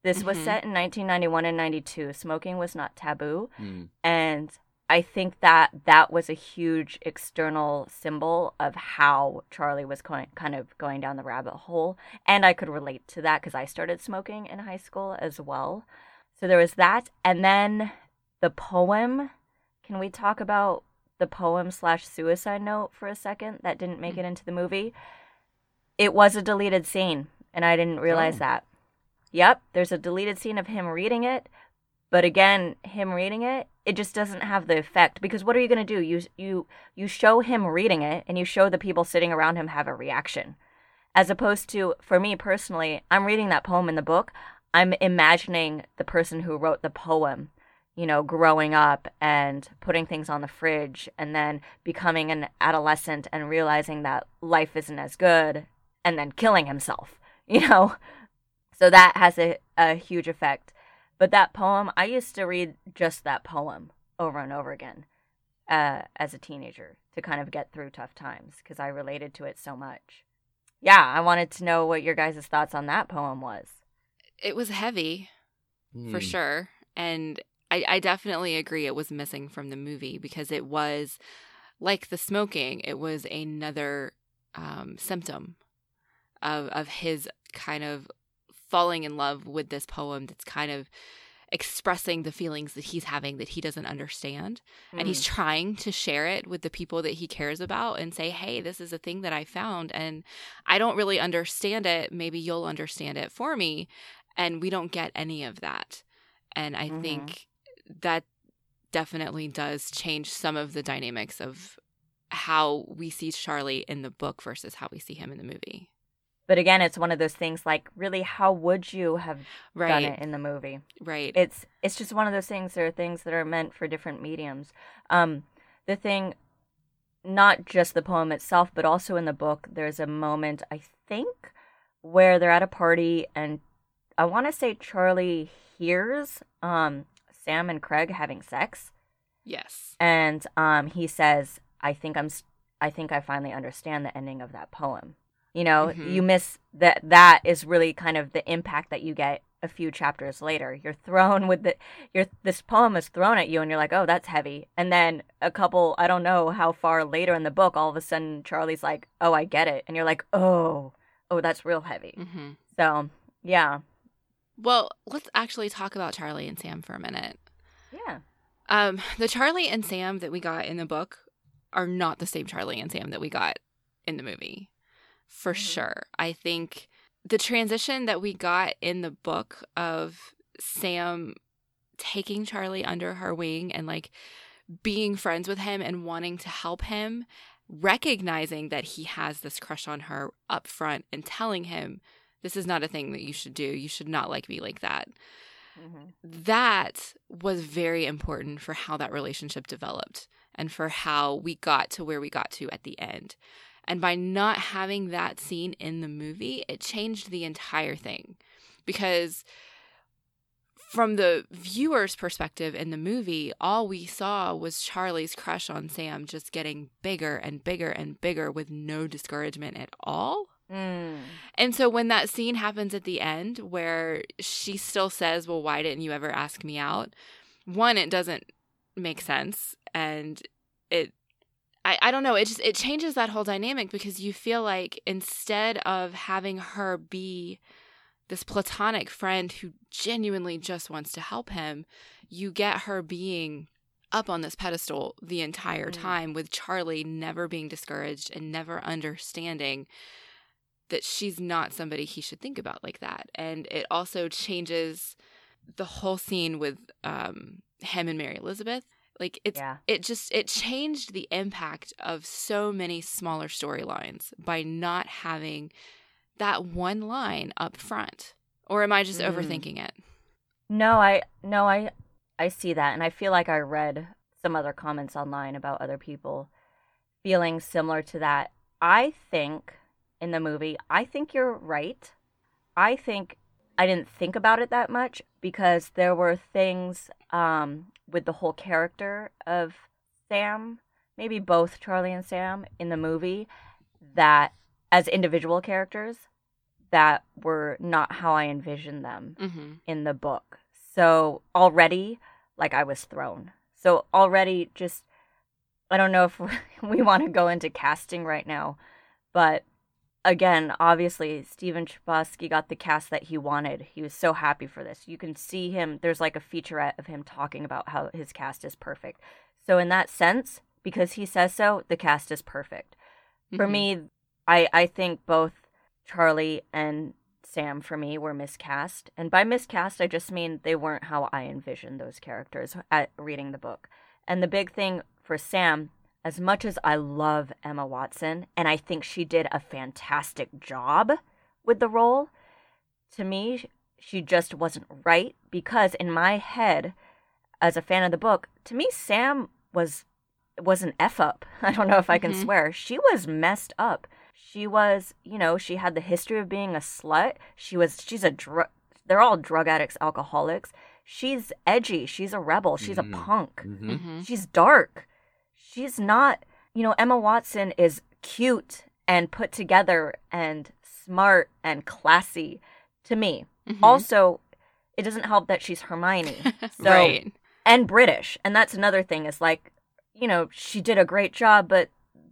This mm-hmm. was set in 1991 and 92. Smoking was not taboo. Mm. And I think that that was a huge external symbol of how Charlie was kind of going down the rabbit hole. And I could relate to that because I started smoking in high school as well. So there was that. And then the poem can we talk about the poem slash suicide note for a second that didn't make it mm. into the movie? It was a deleted scene, and I didn't realize oh. that. Yep, there's a deleted scene of him reading it, but again, him reading it, it just doesn't have the effect because what are you going to do? You you you show him reading it and you show the people sitting around him have a reaction. As opposed to for me personally, I'm reading that poem in the book, I'm imagining the person who wrote the poem you know, growing up and putting things on the fridge and then becoming an adolescent and realizing that life isn't as good and then killing himself, you know? So that has a, a huge effect. But that poem, I used to read just that poem over and over again uh, as a teenager to kind of get through tough times because I related to it so much. Yeah, I wanted to know what your guys' thoughts on that poem was. It was heavy, mm. for hmm. sure. And I, I definitely agree it was missing from the movie because it was like the smoking, it was another um, symptom of of his kind of falling in love with this poem that's kind of expressing the feelings that he's having that he doesn't understand mm. and he's mm. trying to share it with the people that he cares about and say hey this is a thing that i found and i don't really understand it maybe you'll understand it for me and we don't get any of that and i mm-hmm. think that definitely does change some of the dynamics of how we see Charlie in the book versus how we see him in the movie. But again, it's one of those things like really how would you have right. done it in the movie? Right. It's it's just one of those things there are things that are meant for different mediums. Um the thing not just the poem itself, but also in the book, there's a moment I think where they're at a party and I want to say Charlie hears um Sam and Craig having sex. Yes. And um, he says, "I think I'm. I think I finally understand the ending of that poem." You know, mm-hmm. you miss that. That is really kind of the impact that you get a few chapters later. You're thrown with the. Your this poem is thrown at you, and you're like, "Oh, that's heavy." And then a couple, I don't know how far later in the book, all of a sudden Charlie's like, "Oh, I get it," and you're like, "Oh, oh, that's real heavy." Mm-hmm. So yeah, well, let's actually talk about Charlie and Sam for a minute. Yeah. Um, the Charlie and Sam that we got in the book are not the same Charlie and Sam that we got in the movie. For mm-hmm. sure. I think the transition that we got in the book of Sam taking Charlie under her wing and like being friends with him and wanting to help him, recognizing that he has this crush on her up front and telling him this is not a thing that you should do. You should not like me like that. Mm-hmm. That was very important for how that relationship developed and for how we got to where we got to at the end. And by not having that scene in the movie, it changed the entire thing. Because from the viewer's perspective in the movie, all we saw was Charlie's crush on Sam just getting bigger and bigger and bigger with no discouragement at all. Mm. And so when that scene happens at the end where she still says, Well, why didn't you ever ask me out? One, it doesn't make sense. And it, I, I don't know, it just, it changes that whole dynamic because you feel like instead of having her be this platonic friend who genuinely just wants to help him, you get her being up on this pedestal the entire mm. time with Charlie never being discouraged and never understanding that she's not somebody he should think about like that. And it also changes the whole scene with um, him and Mary Elizabeth. Like it's yeah. it just it changed the impact of so many smaller storylines by not having that one line up front. Or am I just mm. overthinking it? No, I no, I I see that and I feel like I read some other comments online about other people feeling similar to that I think in the movie, I think you're right. I think I didn't think about it that much because there were things um, with the whole character of Sam, maybe both Charlie and Sam in the movie, that as individual characters, that were not how I envisioned them Mm-hmm. in the book. So already, like I was thrown. So already, just I don't know if we want to go into casting right now, but again, obviously, Stephen Chbosky got the cast that he wanted. He was so happy for this. You can see him. There's like a featurette of him talking about how his cast is perfect. So in that sense, because he says so, the cast is perfect. For Mhm. me, I I think both Charlie and Sam for me were miscast, and by miscast I just mean they weren't how I envisioned those characters at reading the book. And the big thing for Sam, as much as I love Emma Watson and I think she did a fantastic job with the role, to me she just wasn't right because in my head as a fan of the book, to me Sam was was an f up. I don't know if I can Mhm. swear. She was messed up. She was, you know, she had the history of being a slut. She was she's a drug they're all drug addicts, alcoholics. She's edgy. She's a rebel. She's Mhm. a punk. hmm Mhm. She's dark. She's not, you know, Emma Watson is cute and put together and smart and classy to me. Mhm. Also, it doesn't help that she's Hermione. So right. and British. And that's another thing is like, you know, she did a great job, but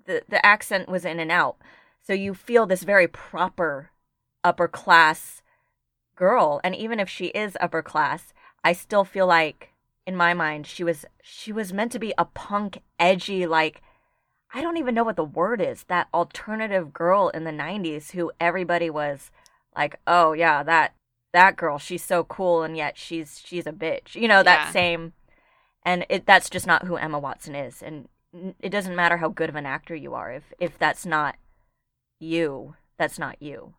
the the accent was in and out. So you feel this very proper upper class girl. And even if she is upper class, I still feel like in my mind she was she was meant to be a punk edgy like I don't even know what the word is. That alternative girl in the 90s who everybody was like, "Oh yeah, that that girl, she's so cool and yet she's she's a bitch." You know, that Yeah. same and it that's just not who Emma Watson is and it doesn't matter how good of an actor you are if if that's not you, that's not you.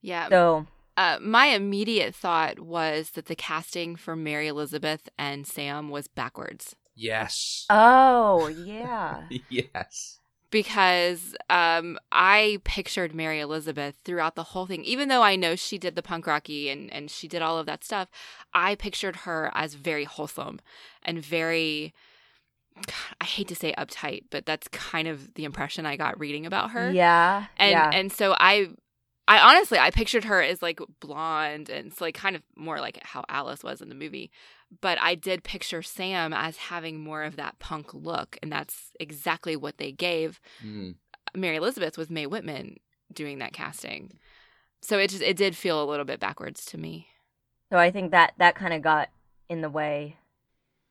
Yeah. So, Uh, my immediate thought was that the casting for Mary Elizabeth and Sam was backwards Yes. oh, yeah. yes. because um, I pictured Mary Elizabeth throughout the whole thing. Even though I know she did the punk rocky and, and she did all of that stuff, I pictured her as very wholesome and very. I hate to say uptight, but that's kind of the impression I got reading about her. Yeah. and yeah. and so I I honestly I pictured her as like blonde and it's like kind of more like how Alice was in the movie. But I did picture Sam as having more of that punk look, and that's exactly what they gave Mm. Mary Elizabeth with Mae Whitman doing that casting. So it just it did feel a little bit backwards to me. so I think that that kind of got in the way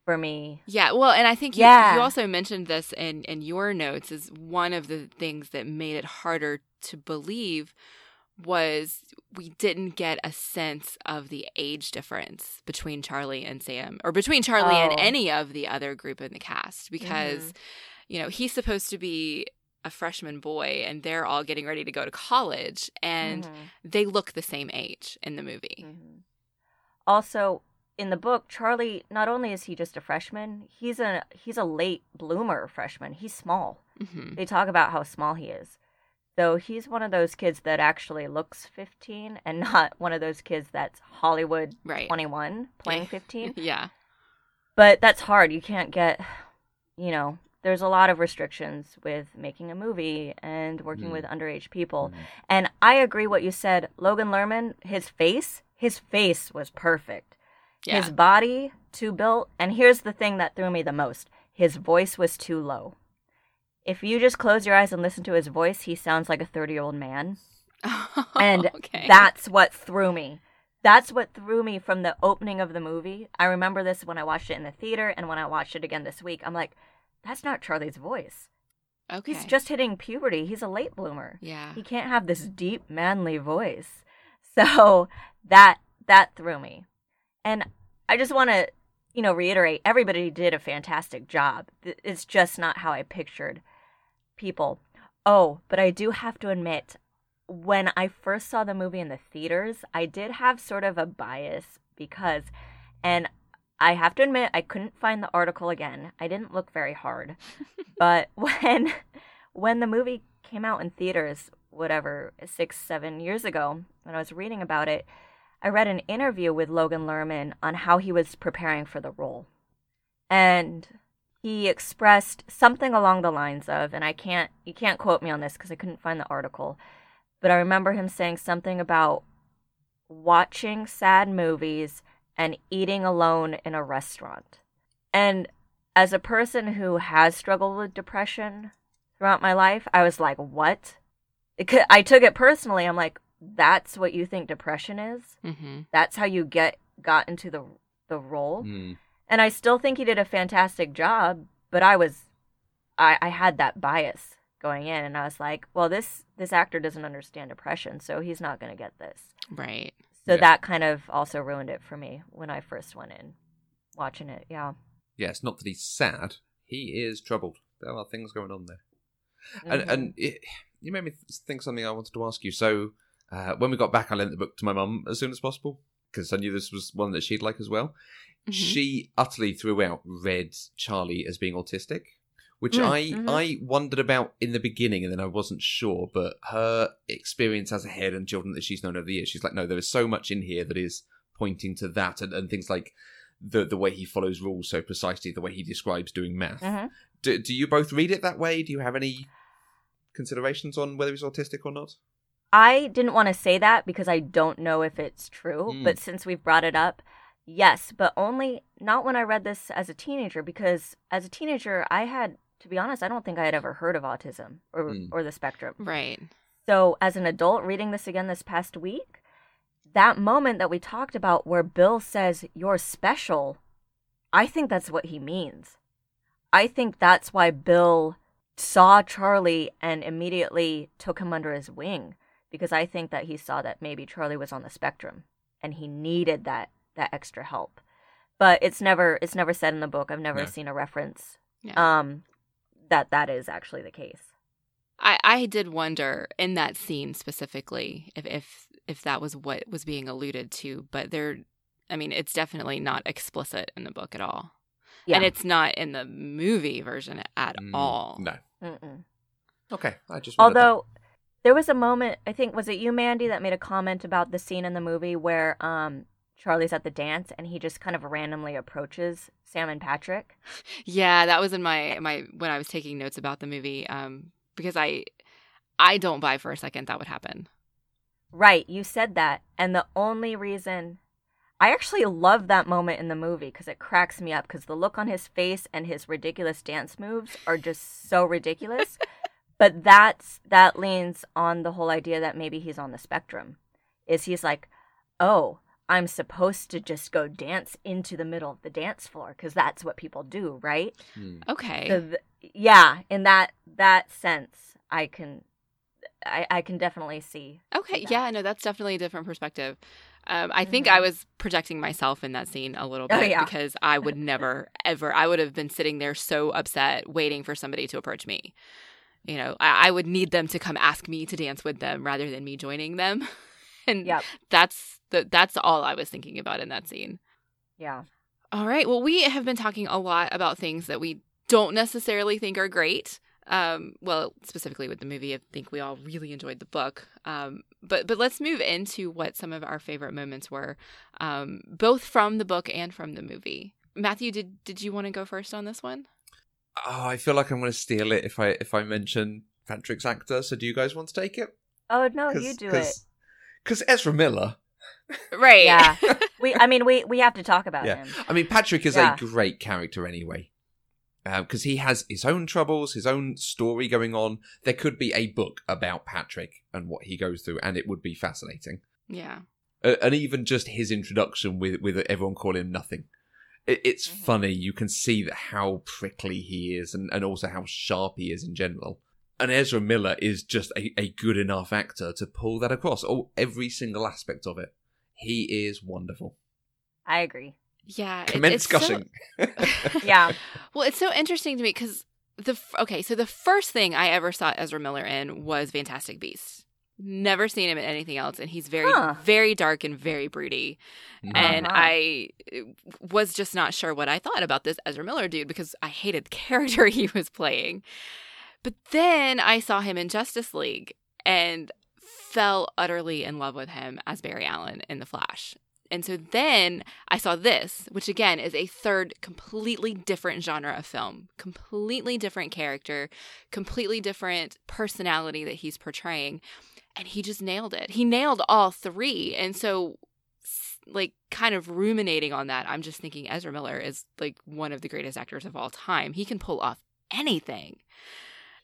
for me. Yeah, well, and I think you, Yeah. you also mentioned this in in your notes is one of the things that made it harder to believe was we didn't get a sense of the age difference between Charlie and Sam or between Charlie and Oh. any of the other group in the cast because you know, he's supposed to be a freshman boy and they're all getting ready to go to college and Mhm. they look the same age in the movie. Mhm. Also, in the book, Charlie not only is he just a freshman, he's a he's a late bloomer freshman. He's small. hmm They talk about how small he is. So he's one of those kids that actually looks 15 and not one of those kids that's Hollywood Right. 21 playing 15. yeah. but that's hard. You can't get, you know, there's a lot of restrictions with making a movie and working Mm. with underage people. Mm. And I agree what you said. Logan Lerman, his face, his face was perfect. Yeah. His body too built, and here's the thing that threw me the most: his voice was too low. If you just close your eyes and listen to his voice, he sounds like a 30-year-old man. And okay. That's what threw me. That's what threw me from the opening of the movie. I remember this when I watched it in the theater and when I watched it again this week. I'm like, that's not Charlie's voice. okay. He's just hitting puberty. He's a late bloomer. yeah. He can't have this deep manly voice. So that that threw me. And I just want to, you know, reiterate everybody did a fantastic job. It's just not how I pictured people. Oh, but I do have to admit when I first saw the movie in the theaters, I did have sort of a bias because and I have to admit I couldn't find the article again. I didn't look very hard. but when when the movie came out in theaters, whatever, six, seven years ago, when I was reading about it, I read an interview with Logan Lerman on how he was preparing for the role. And he expressed something along the lines of, and I can't, you can't quote me on this because I couldn't find the article, but I remember him saying something about watching sad movies and eating alone in a restaurant. And as a person who has struggled with depression throughout my life, I was like, what? It, I took it personally. I'm like, that's what you think depression is? Mm-hmm. That's how you get got into the the role? Mm. And I still think he did a fantastic job, but I was I, I had that bias going in and I was like, well this this actor doesn't understand depression, so he's not gonna get this. Right. So Yeah. that kind of also ruined it for me when I first went in watching it. Yeah. Yeah, it's not that he's sad. He is troubled. There are things going on there. And, Mhm. and it, you made me think something I wanted to ask you. So, uh, when we got back, I lent the book to my mum as soon as possible because I knew this was one that she'd like as well. Mhm. She utterly throughout read Charlie as being autistic, which Mm, I mhm. I wondered about in the beginning, and then I wasn't sure. But her experience as a head and children that she's known over the years, she's like, no, there is so much in here that is pointing to that, and, and things like the the way he follows rules so precisely, the way he describes doing math. Mhm. Do, do you both read it that way? Do you have any considerations on whether he's autistic or not? I didn't want to say that because I don't know if it's true, Mm. but since we've brought it up, yes, but only not when I read this as a teenager because as a teenager, I had to be honest, I don't think I had ever heard of autism or Mm. or the spectrum. Right. So, as an adult reading this again this past week, that moment that we talked about where Bill says, You're special, I think that's what he means. I think that's why Bill saw Charlie and immediately took him under his wing because I think that he saw that maybe Charlie was on the spectrum and he needed that that extra help. But it's never it's never said in the book. I've never No. seen a reference Yeah. um that that is actually the case. I, I did wonder in that scene specifically if, if if that was what was being alluded to, but there I mean, it's definitely not explicit in the book at all. Yeah. And it's not in the movie version at Mm, all. No. Mm-mm. Okay. I just wondered that. Although there was a moment, I think was it you, Mandy, that made a comment about the scene in the movie where um Charlie's at the dance and he just kind of randomly approaches Sam and Patrick. Yeah, that was in my my when I was taking notes about the movie um because I I don't buy for a second that would happen. Right, you said that, and the only reason I actually love that moment in the movie because it cracks me up because the look on his face and his ridiculous dance moves are just so ridiculous. but that's that leans on the whole idea that maybe he's on the spectrum. Is he's like, oh, I'm supposed to just go dance into the middle of the dance floor because that's what people do, right? Hmm. Okay. So th- yeah, in that that sense, I can, I, I can definitely see. Okay, that. yeah, no, that's definitely a different perspective. Um, I think I Mhm. was projecting myself in that scene a little Oh, bit yeah. because I would never, ever, I would have been sitting there so upset waiting for somebody to approach me. You know, I, I would need them to come ask me to dance with them rather than me joining them. and Yep. that's the, that's all I was thinking about in that scene. Yeah. All right. Well, we have been talking a lot about things that we don't necessarily think are great. Um, well, specifically with the movie, I think we all really enjoyed the book. Um, but but let's move into what some of our favorite moments were, um, both from the book and from the movie. Matthew, did did you want to go first on this one? Oh, I feel like I'm going to steal it if I if I mention Patrick's actor. So do you guys want to take it? Oh no, you do it. Because Ezra Miller. Right. Yeah. We, I mean, we we have to talk about Yeah. him. I mean, Patrick is Yeah. a great character anyway. Because he has his own troubles, his own story going on. There could be a book about Patrick and what he goes through, and it would be fascinating. yeah. Uh, and even just his introduction with with everyone calling him nothing. It, it's Mhm. funny. You can see that how prickly he is, and, and also how sharp he is in general. And Ezra Miller is just a, a good enough actor to pull that across. Oh, every single aspect of it. He is wonderful. I agree. Yeah. it- Commence it's so- gushing. Yeah. Well, it's so interesting to me because the okay, so the first thing I ever saw Ezra Miller in was Fantastic Beasts. Never seen him in anything else, and he's very, Huh. very dark and very broody. Mhm. And Uh-huh. I uh, was just not sure what I thought about this Ezra Miller dude because I hated the character he was playing. But then I saw him in Justice League and fell utterly in love with him as Barry Allen in The Flash. And so then I saw this, which again is a third completely different genre of film, completely different character, completely different personality that he's portraying. And he just nailed it. He nailed all three. And so, like, kind of ruminating on that, I'm just thinking Ezra Miller is like one of the greatest actors of all time. He can pull off anything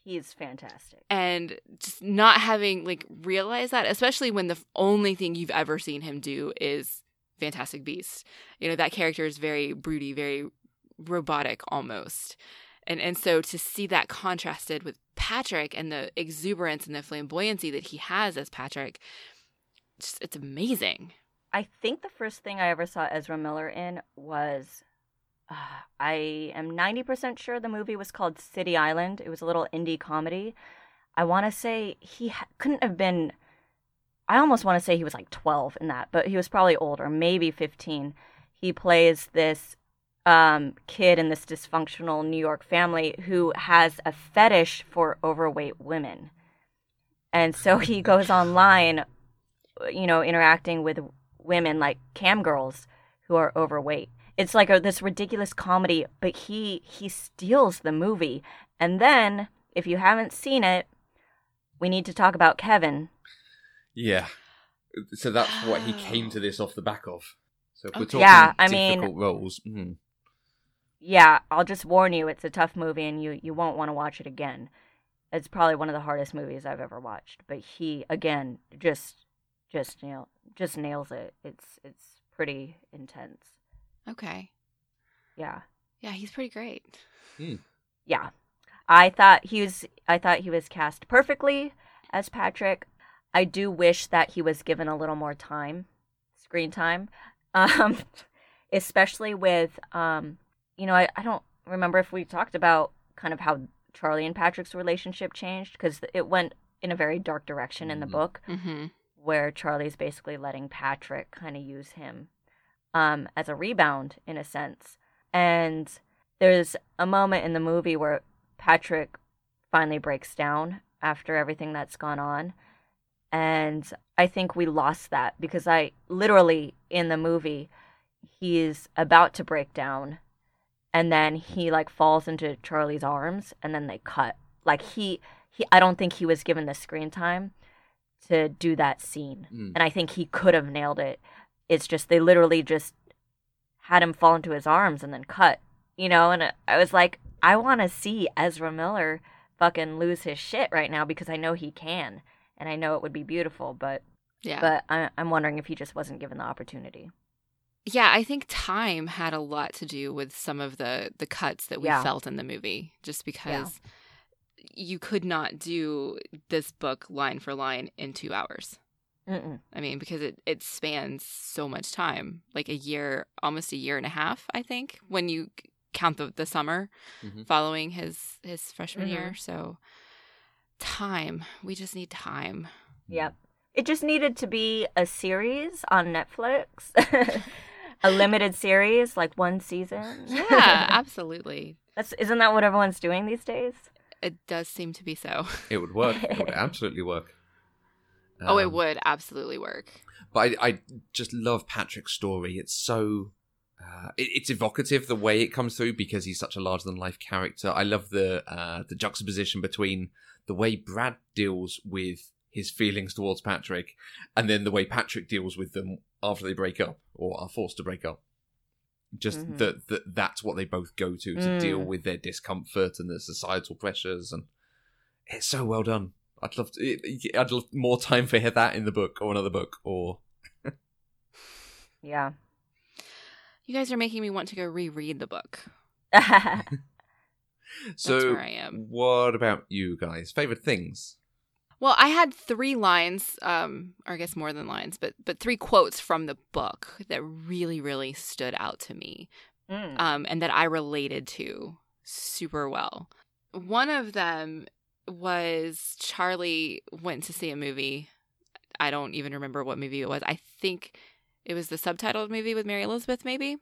He's fantastic. and just not having like realized that especially when the only thing you've ever seen him do is fantastic beasts you know that character is very broody very robotic almost and and so to see that contrasted with patrick and the exuberance and the flamboyancy that he has as patrick just it's amazing I think the first thing I ever saw Ezra Miller in was. Uh, I am 90% sure the movie was called City Island. It was a little indie comedy. I want to say he ha- couldn't have been. I almost want to say he was like 12 in that, but he was probably older, maybe 15. He plays this um, kid in this dysfunctional New York family who has a fetish for overweight women. And so he goes online, you know, interacting with women like cam girls who are overweight. It's like a, this ridiculous comedy, but he he steals the movie. And then, if you haven't seen it, we need to talk about Kevin. Yeah. So that's what he came to this off the back of. So if we're talking Yeah, I mean- difficult roles, mm, Yeah, I'll just warn you, it's a tough movie, and you you won't want to watch it again. It's probably one of the hardest movies I've ever watched. But he again just just nail just nails it. It's it's pretty intense. Okay Yeah. yeah he's pretty great yeah i thought he was i thought he was cast perfectly as patrick i do wish that he was given a little more time screen time um especially with um you know i, I don't remember if we talked about kind of how charlie and patrick's relationship changed because it went in a very dark direction in the Mhm. book mm-hmm. where Charlie's basically letting Patrick kind of use him um, as a rebound in a sense. And there's a moment in the movie where Patrick finally breaks down after everything that's gone on. And I think we lost that because I literally in the movie, he's about to break down and then he like falls into Charlie's arms and then they cut. Like he, he I don't think he was given the screen time to do that scene. Mm. And I think he could have nailed it. It's just they literally just had him fall into his arms and then cut. You know, and uh, I was like, I want to see Ezra Miller fucking lose his shit right now because I know he can. And I know it would be beautiful, but yeah but I, I'm wondering if he just wasn't given the opportunity. Yeah, I think time had a lot to do with some of the the cuts that we Yeah. felt in the movie, just because you could not do this book line for line in two hours. Mm-mm. I mean, because it it spans so much time, like a year, almost a year and a half, I think, when you count the the summer Mhm. following his his freshman Mhm. year. So time, we just need time. Yep. It just needed to be a series on Netflix, a limited series, like one season. Yeah, absolutely. That's isn't that what everyone's doing these days? It does seem to be so. it would work. It would absolutely work. Oh, it Um, would absolutely work. But I, I just love Patrick's story. It's so. Uh, it, it's evocative the way it comes through because he's such a larger than life character. I love the uh, the juxtaposition between the way Brad deals with his feelings towards Patrick and then the way Patrick deals with them after they break up or are forced to break up. Just Mhm. that that that's what they both go to to Mm. deal with their discomfort and the societal pressures, and it's so well done. I'd love to. I'd love more time for that in the book or another book or Yeah. You guys are making me want to go reread the book. So, where I am. what about you guys? Favorite things? Well, I had three lines, um, or I guess more than lines, but but three quotes from the book that really, really stood out to me, Mm. um, and that I related to super well. One of them was Charlie went to see a movie. I don't even remember what movie it was. I think it was the subtitled movie with Mary Elizabeth, maybe.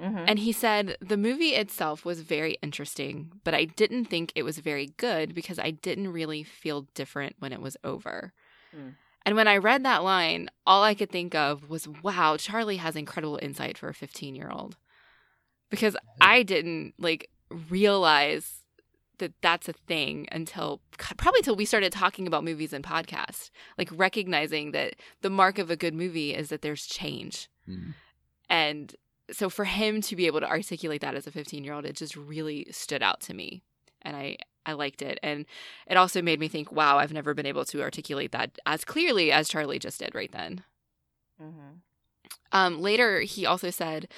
Mhm. And he said the movie itself was very interesting, but I didn't think it was very good because I didn't really feel different when it was over. Hmm. And when I read that line, all I could think of was, wow, Charlie has incredible insight for a 15 year old. Because I didn't like realize that that's a thing until probably until we started talking about movies and podcasts, like recognizing that the mark of a good movie is that there's change. Mm. And so for him to be able to articulate that as a 15 year old, it just really stood out to me. And I, I liked it. And it also made me think, wow, I've never been able to articulate that as clearly as Charlie just did right then. Mhm. Um, later, he also said,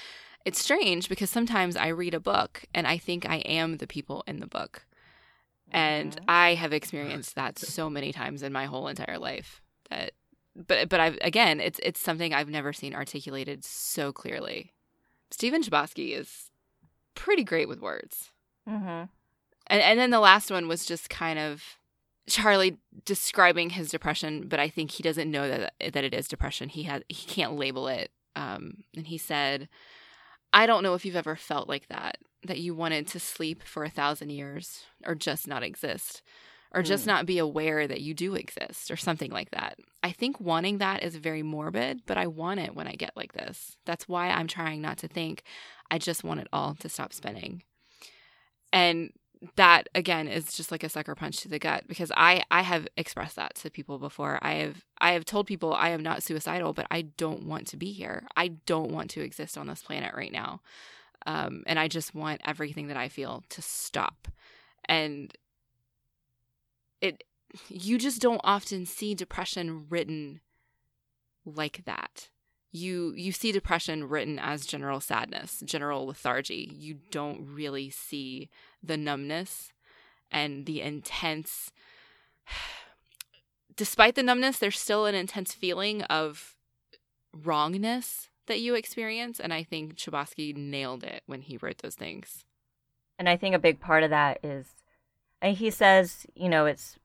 It's strange because sometimes I read a book and I think I am the people in the book. And Mhm. I have experienced that so many times in my whole entire life that but but I've again it's it's something I've never seen articulated so clearly. Stephen Chbosky is pretty great with words. Mhm. And and then the last one was just kind of Charlie describing his depression, but I think he doesn't know that that it is depression. He has he can't label it. Um, and he said, "I don't know if you've ever felt like that, that you wanted to sleep for a thousand years, or just not exist, or just Hmm. not be aware that you do exist, or something like that. I think wanting that is very morbid, but I want it when I get like this. That's why I'm trying not to think. I just want it all to stop spinning." And that again is just like a sucker punch to the gut because I I have expressed that to people before. I have I have told people I am not suicidal, but I don't want to be here. I don't want to exist on this planet right now. Um, and I just want everything that I feel to stop. And it you just don't often see depression written like that you you see depression written as general sadness general lethargy you don't really see the numbness and the intense despite the numbness there's still an intense feeling of wrongness that you experience and i think Chbosky nailed it when he wrote those things And I think a big part of that is, and he says, you know, it's,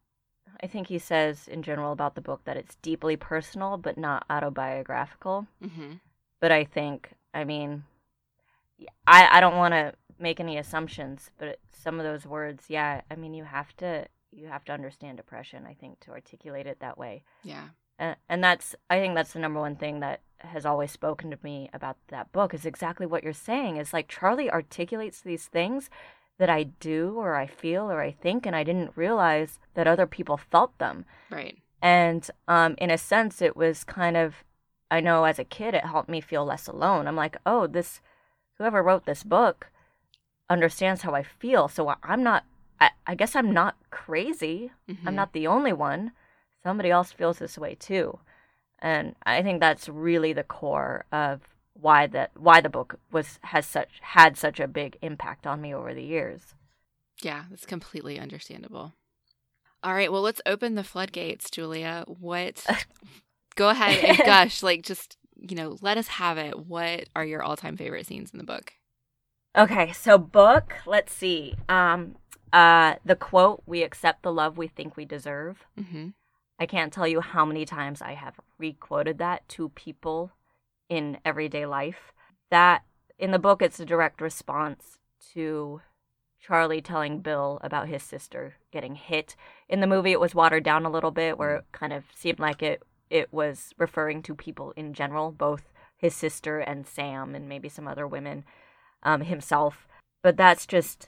I think he says in general about the book that it's deeply personal but not autobiographical. mm-hmm. But I think, I mean, I I don't want to make any assumptions, but some of those words, yeah, I mean, you have to you have to understand depression. I think to articulate it that way. yeah and, and that's i think that's the number one thing that has always spoken to me about that book is exactly what you're saying is like charlie articulates these things that i do or i feel or i think and i didn't realize that other people felt them right and um, in a sense it was kind of i know as a kid it helped me feel less alone i'm like oh this whoever wrote this book understands how i feel so i'm not i, I guess i'm not crazy Mhm. I'm not the only one. Somebody else feels this way too. And I think that's really the core of why that why the book was has such had such a big impact on me over the years. Yeah, that's completely understandable. All right, well, let's open the floodgates, Julia. What? Go ahead and gush. Like, just, you know, let us have it. What are your all time favorite scenes in the book? Okay, so book, let's see. Um uh the quote, we accept the love we think we deserve. Mm-hmm. I can't tell you how many times I have requoted that to people in everyday life. That in the book, it's a direct response to Charlie telling Bill about his sister getting hit. In the movie, it was watered down a little bit, where it kind of seemed like it it was referring to people in general, both his sister and Sam, and maybe some other women, um, himself. But that's just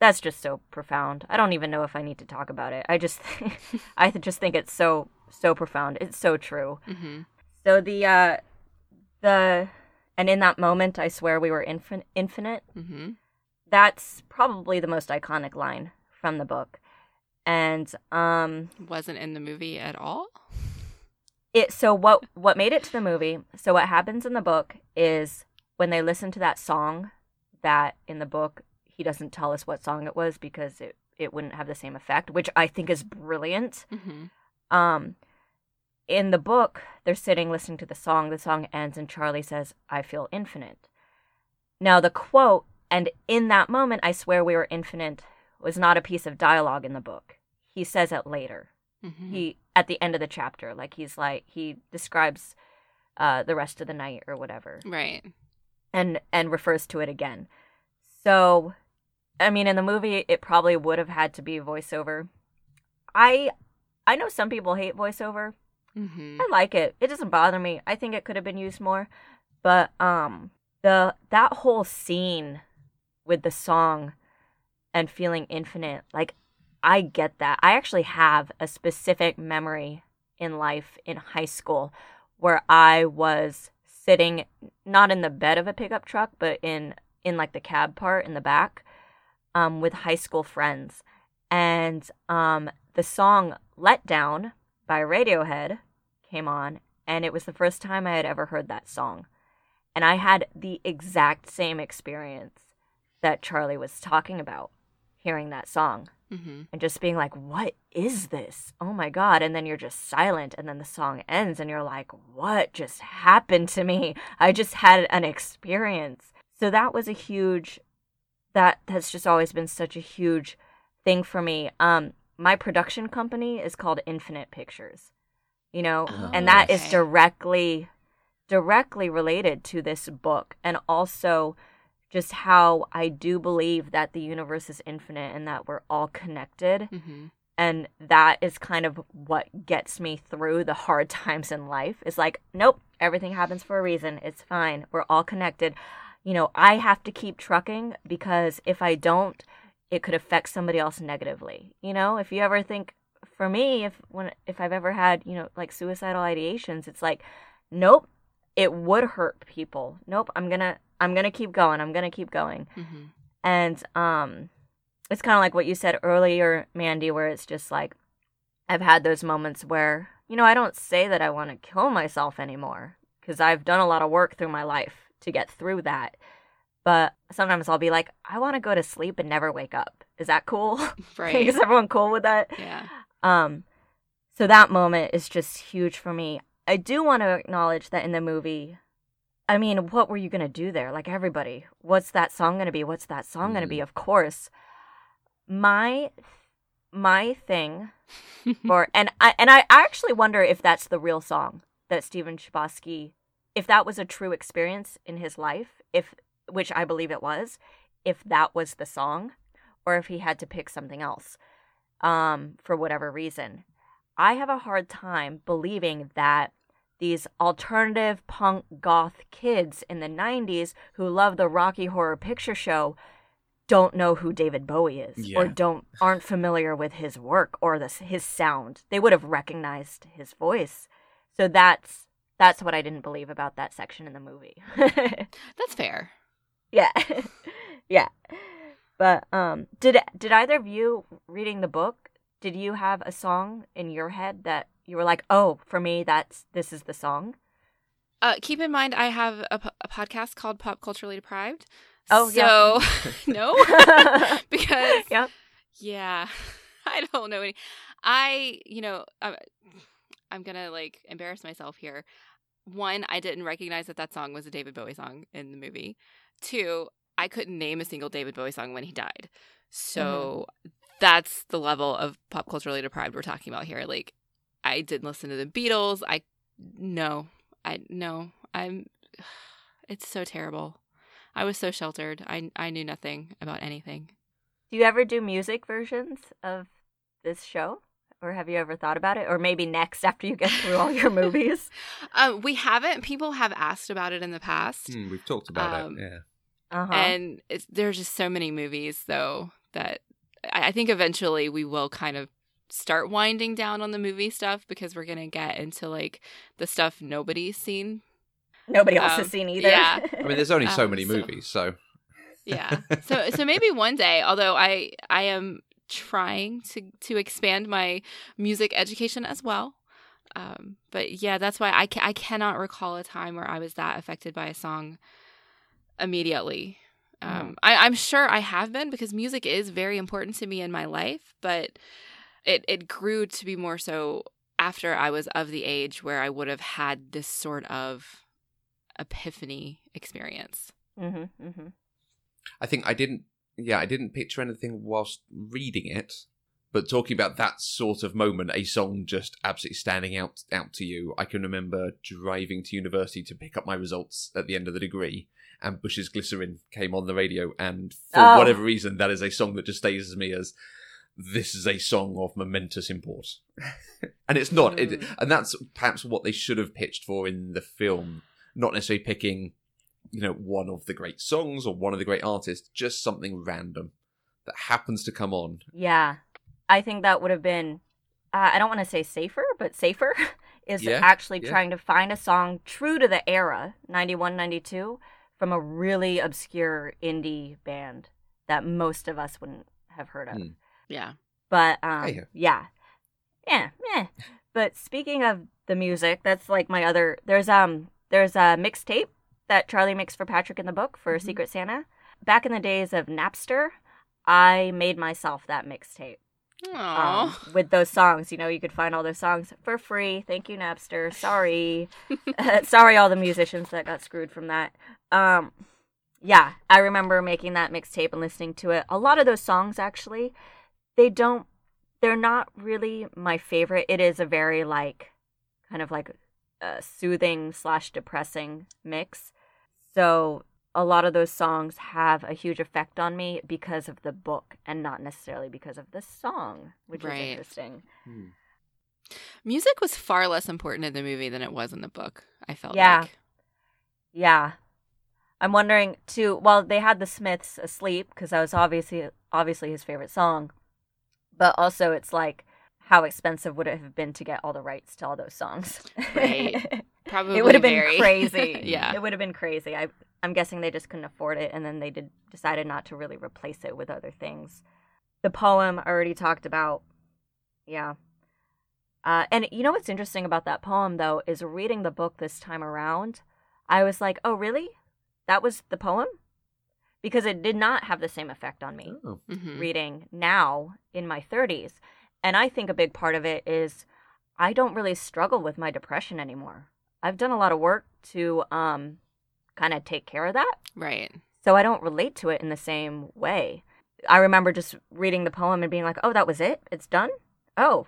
that's just so profound. I don't even know if I need to talk about it. I just I just think it's so so profound. It's so true. Mm-hmm. So the uh the and in that moment I swear we were infin- infinite. Mm-hmm. That's probably the most iconic line from the book. And um Wasn't in the movie at all? it so what what made it to the movie so what happens in the book is when they listen to that song that in the book he doesn't tell us what song it was because it it wouldn't have the same effect which i think is brilliant Mm-hmm. um in the book they're sitting listening to the song the song ends and charlie says i feel infinite now the quote and in that moment i swear we were infinite was not a piece of dialogue in the book he says it later Mm-hmm. he at the end of the chapter like he's like he describes uh the rest of the night or whatever right. and and refers to it again. So, I mean, in the movie, it probably would have had to be voiceover. I I know some people hate voiceover. Mm-hmm. I like it. It doesn't bother me. I think it could have been used more. But um the that whole scene with the song and feeling infinite, like I get that. I actually have a specific memory in life in high school where I was sitting not in the bed of a pickup truck, but in in like the cab part in the back um with high school friends. And um the song Let Down by Radiohead came on, and it was the first time I had ever heard that song. And I had the exact same experience that Charlie was talking about hearing that song Mm-hmm. and just being like, what is this? Oh my God. And then you're just silent, and then the song ends, and you're like, what just happened to me? I just had an experience. So that was a huge, that has just always been such a huge thing for me. Um, my production company is called Infinite Pictures, you know, Oh, and that is okay. directly, directly related to this book, and also just how I do believe that the universe is infinite and that we're all connected. Mm-hmm. And that is kind of what gets me through the hard times in life. Is like, nope, everything happens for a reason. It's fine. We're all connected. You know, I have to keep trucking because if I don't, it could affect somebody else negatively. You know, if you ever think for me, if when if I've ever had, you know, like suicidal ideations, it's like, nope, it would hurt people. Nope, I'm gonna I'm gonna keep going. I'm gonna keep going. Mm-hmm. And um it's kind of like what you said earlier, Mandy, where it's just like I've had those moments where, you know, I don't say that I want to kill myself anymore because I've done a lot of work through my life to get through that. But sometimes I'll be like, I want to go to sleep and never wake up. Is that cool? Right. is everyone cool with that? yeah. Um, so that moment is just huge for me. I do want to acknowledge that in the movie, I mean, what were you gonna do there? Like everybody, what's that song gonna be? What's that song gonna be? Of course, my my thing for and I and I actually wonder if that's the real song that Stephen Chbosky, if that was a true experience in his life, if which I believe it was, if that was the song, or if he had to pick something else, um, for whatever reason. I have a hard time believing that these alternative punk goth kids in the 90s who love the Rocky Horror Picture Show don't know who David Bowie is or don't aren't familiar with his work or this his sound. They would have recognized his voice. So that's that's what I didn't believe about that section in the movie. That's fair. yeah. yeah. But um did did either of you reading the book did you have a song in your head that you were like, "Oh, for me that's this is the song?" Uh, keep in mind, I have a, a podcast called Pop Culturally Deprived. Oh, so yeah. no, because Yep. yeah, I don't know any. I, you know, I'm, I'm gonna like embarrass myself here. One, I didn't recognize that that song was a David Bowie song in the movie. Two, I couldn't name a single David Bowie song when he died. Mm-hmm. So that's the level of pop culturally deprived we're talking about here. Like, I didn't listen to the Beatles. I no, I no, I'm. It's so terrible. I was so sheltered. I I knew nothing about anything. Do you ever do music versions of this show? Or have you ever thought about it? Or maybe next after you get through all your movies? Um, we haven't. People have asked about it in the past, Hmm, we've talked about Um, it. Yeah. Uh-huh. and it's, there's just so many movies though that I, I think eventually we will kind of start winding down on the movie stuff because we're gonna get into like the stuff nobody's seen. Nobody else um, has seen either. yeah. I mean, there's only so Um, many so- movies, so Yeah. so so maybe one day. Although I I am trying to to expand my music education as well. Um, but yeah, that's why I ca- I cannot recall a time where I was that affected by a song immediately. Um, I, I'm sure I have been because music is very important to me in my life, but it it grew to be more so after I was of the age where I would have had this sort of epiphany experience. hmm hmm I think I didn't. Yeah, I didn't picture anything whilst reading it, But talking about that sort of moment, a song just absolutely standing out out to you. I can remember driving to university to pick up my results at the end of the degree, and Bush's Glycerine came on the radio, and for Oh. whatever reason, that is a song that just stays with me as this is a song of momentous import. and it's not, it, Mm. and that's perhaps what they should have pitched for in the film, not necessarily picking, you know, one of the great songs or one of the great artists, just something random that happens to come on. Yeah. I think that would have been, uh, I don't want to say safer, but safer is Yeah, actually yeah. trying to find a song true to the era, 91, 92, from a really obscure indie band that most of us wouldn't have heard of. Hmm. Yeah. But um, yeah, yeah, yeah. But speaking of the music, that's like my other. There's um, there's a mixtape that Charlie makes for Patrick in the book for Mhm. Secret Santa. Back in the days of Napster, I made myself that mixtape um, with those songs. You know, you could find all those songs for free. Thank you, Napster. Sorry, sorry, all the musicians that got screwed from that. Um, yeah, I remember making that mixtape and listening to it. A lot of those songs, actually, they don't. They're not really my favorite. It is a very like, kind of like, a soothing slash depressing mix. So a lot of those songs have a huge effect on me because of the book and not necessarily because of the song, which Right. is interesting. Hmm. Music was far less important in the movie than it was in the book. I felt Yeah. like. Yeah. I'm wondering too. Well, they had the Smiths asleep because that was obviously obviously his favorite song, but also it's like how expensive would it have been to get all the rights to all those songs? Right. Probably it would have been crazy. yeah. it would have been crazy. I I'm guessing they just couldn't afford it, and then they did decided not to really replace it with other things. The poem I already talked about. Yeah. Uh, and you know what's interesting about that poem though is reading the book this time around, I was like, oh really? That was the poem? Because it did not have the same effect on me Oh. Mhm. reading now in my 30s. And I think a big part of it is I don't really struggle with my depression anymore. I've done a lot of work to um kind of take care of that. Right. So I don't relate to it in the same way. I remember just reading the poem and being like, "Oh, that was it? It's done?" Oh.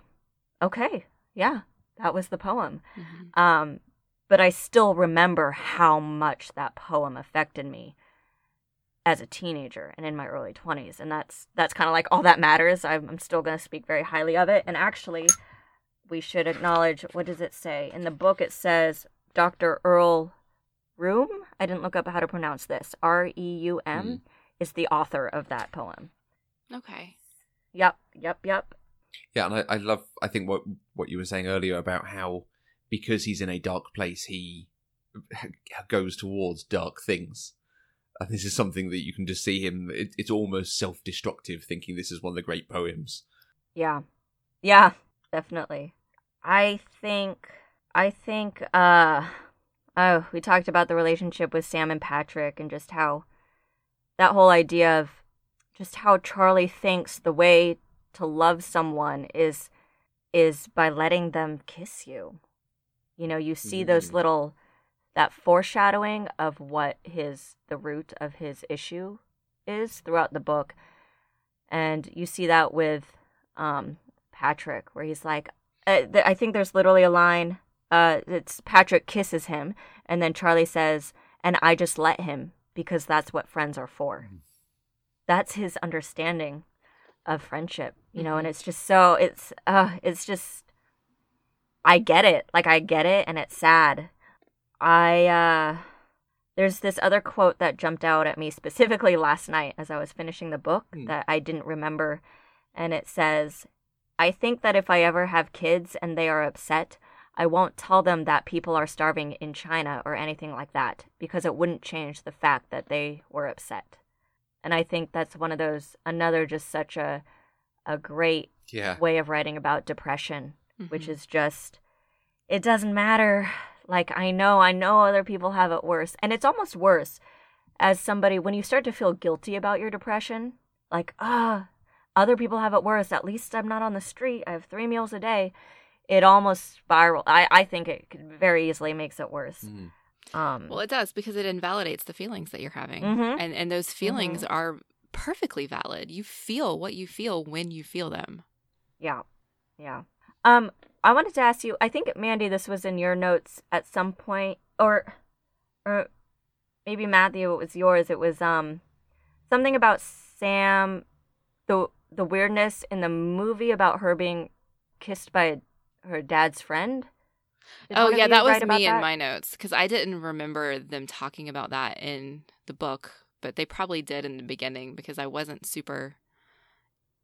Okay. Yeah. That was the poem. Mhm. Um, but I still remember how much that poem affected me as a teenager and in my early 20s and that's that's kind of like all that matters I'm, I'm still going to speak very highly of it and actually we should acknowledge what does it say in the book it says dr earl Reum i didn't look up how to pronounce this r-e-u-m Mhm. is the author of that poem Okay. yep yep yep Yeah, and I, I love. I think what what you were saying earlier about how because he's in a dark place, he goes towards dark things. And this is something that you can just see him. It, it's almost self-destructive, thinking this is one of the great poems. Yeah. Yeah, definitely. I think I think uh oh, we talked about the relationship with Sam and Patrick and just how that whole idea of just how Charlie thinks the way to love someone is is by letting them kiss you. You know, you see those Mm. little that foreshadowing of what his the root of his issue is throughout the book. And you see that with um Patrick where he's like uh, th- I think there's literally a line uh it's Patrick kisses him and then Charlie says and I just let him because that's what friends are for. Mhm. That's his understanding of friendship, you know, and it's just so it's uh it's just I get it. Like I get it and it's sad. I uh there's this other quote that jumped out at me specifically last night as I was finishing the book Hmm. that I didn't remember and it says I think that if I ever have kids and they are upset, I won't tell them that people are starving in China or anything like that because it wouldn't change the fact that they were upset. And I think that's one of those another just such a a great Yeah, way of writing about depression, which Mhm. is just it doesn't matter. Like I know, I know other people have it worse, and it's almost worse as somebody when you start to feel guilty about your depression, like ah, other people have it worse. At least I'm not on the street. I have three meals a day. It almost spiral. I I think it very easily makes it worse. Mm. Um, Well, it does because it invalidates the feelings that you're having, Mhm. and and those feelings are perfectly valid. You feel what you feel when you feel them. Yeah. Yeah. Um, I wanted to ask you, I think Mandy, this was in your notes at some point, or or maybe Matthew, it was yours. It was um something about Sam the the weirdness in the movie about her being kissed by her dad's friend. Did oh yeah, that was me in my notes because I didn't remember them talking about that in the book, but they probably did in the beginning because I wasn't super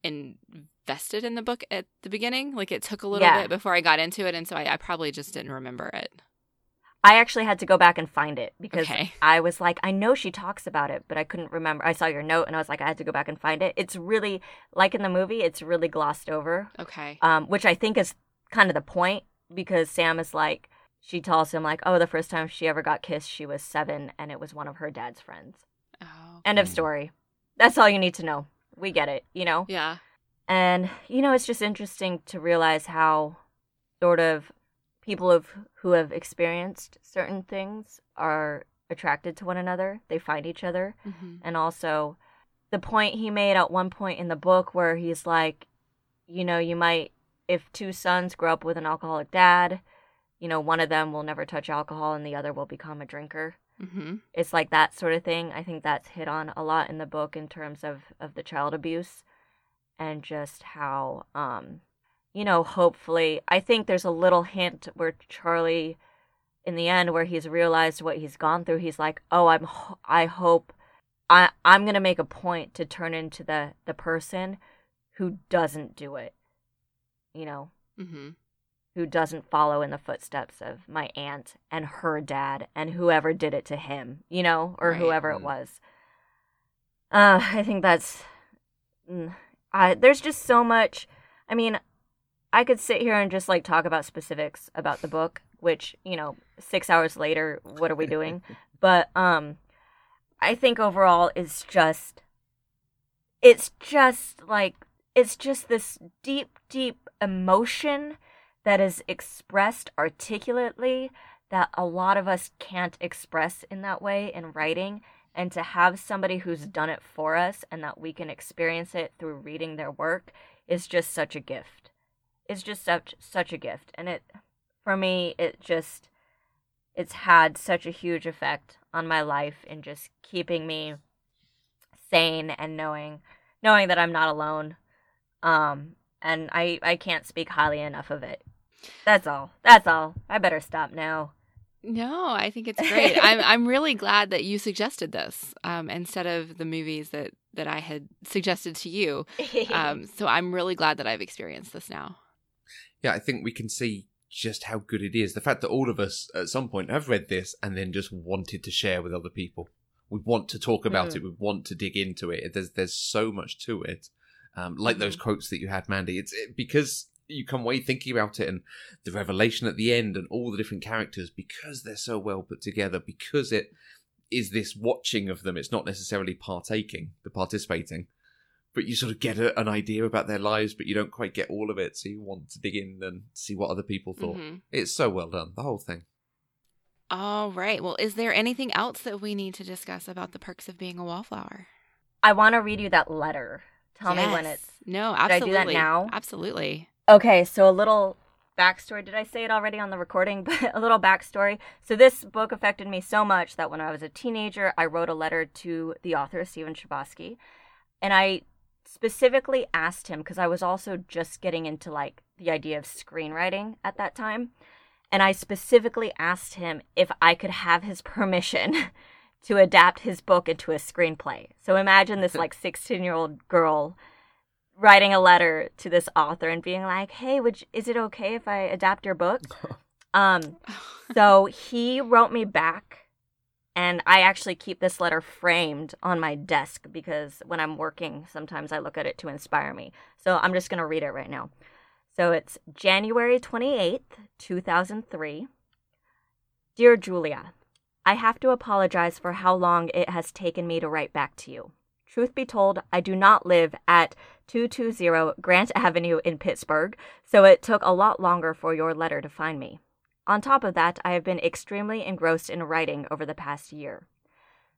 invested in the book at the beginning. Like it took a little Yeah. bit before I got into it, and so I, I probably just didn't remember it. I actually had to go back and find it because Okay. I was like, I know she talks about it, but I couldn't remember. I saw your note and I was like, I had to go back and find it. It's really like in the movie, it's really glossed over, Okay. um, which I think is kind of the point because Sam is like, she tells him like, oh, the first time she ever got kissed, she was seven, and it was one of her dad's friends. Oh. End of story. That's all you need to know. We get it, you know. Yeah. And you know, it's just interesting to realize how sort of people of who have experienced certain things are attracted to one another. They find each other. hmm And also the point he made at one point in the book where he's like, you know, you might if two sons grow up with an alcoholic dad, you know, one of them will never touch alcohol and the other will become a drinker hmm it's like that sort of thing. I think that's hit on a lot in the book in terms of of the child abuse and just how um you know, hopefully I think there's a little hint where Charlie in the end where he's realized what he's gone through, he's like, "Oh, I'm ho- I hope I I'm going to make a point to turn into the the person who doesn't do it." You know, hmm who doesn't follow in the footsteps of my aunt and her dad and whoever did it to him, you know, or Right. whoever it Mm. was. Uh, I think that's. mm, I there's just so much. I mean, I could sit here and just like talk about specifics about the book, which you know, six hours later, what are we doing? but um, I think overall is just. It's just like it's just this deep, deep emotion that is expressed articulately that a lot of us can't express in that way in writing and to have somebody who's done it for us and that we can experience it through reading their work is just such a gift it's just such such a gift and it for me it just it's had such a huge effect on my life in just keeping me sane and knowing knowing that I'm not alone um and I I can't speak highly enough of it that's all. That's all. I better stop now. No, I think it's great. I'm I'm really glad that you suggested this um, instead of the movies that that I had suggested to you. Um, so I'm really glad that I've experienced this now. Yeah, I think we can see just how good it is. The fact that all of us at some point have read this and then just wanted to share with other people. We want to talk about Mm. it. We want to dig into it. There's there's so much to it. Um, like those quotes that you had, Mandy. It's it, because you come away thinking about it and the revelation at the end and all the different characters because they're so well put together. Because it is this watching of them. It's not necessarily partaking, the participating but you sort of get a, an idea about their lives, but you don't quite get all of it. So you want to dig in and see what other people thought. Mhm. It's so well done, the whole thing. All right. Well, is there anything else that we need to discuss about the perks of being a wallflower? I want to read you that letter. Tell me when it's. No, I do absolutely. that now? Absolutely. Okay, so a little backstory. Did I say it already on the recording? But a little backstory. So this book affected me so much that when I was a teenager, I wrote a letter to the author Stephen Chbosky, and I specifically asked him because I was also just getting into like the idea of screenwriting at that time, and I specifically asked him if I could have his permission to adapt his book into a screenplay. So imagine this like 16-year-old girl writing a letter to this author and being like, "Hey, would you, is it okay if I adapt your book?" um, so he wrote me back, and I actually keep this letter framed on my desk because when I'm working, sometimes I look at it to inspire me. So I'm just gonna read it right now. So it's January 28th, 2003. Dear Julia, I have to apologize for how long it has taken me to write back to you. Truth be told, I do not live at 220 Grant Avenue in Pittsburgh, so it took a lot longer for your letter to find me. On top of that, I have been extremely engrossed in writing over the past year.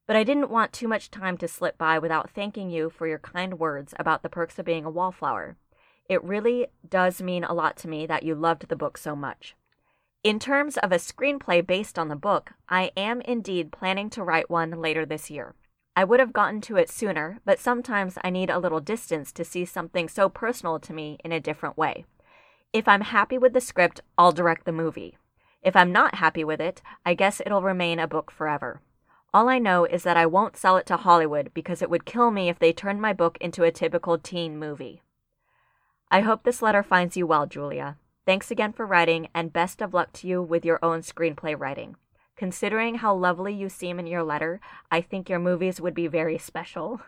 But I didn't want too much time to slip by without thanking you for your kind words about the perks of being a wallflower. It really does mean a lot to me that you loved the book so much. In terms of a screenplay based on the book, I am indeed planning to write one later this year. I would have gotten to it sooner, but sometimes I need a little distance to see something so personal to me in a different way. If I'm happy with the script, I'll direct the movie. If I'm not happy with it, I guess it'll remain a book forever. All I know is that I won't sell it to Hollywood because it would kill me if they turned my book into a typical teen movie. I hope this letter finds you well, Julia. Thanks again for writing, and best of luck to you with your own screenplay writing. Considering how lovely you seem in your letter, I think your movies would be very special.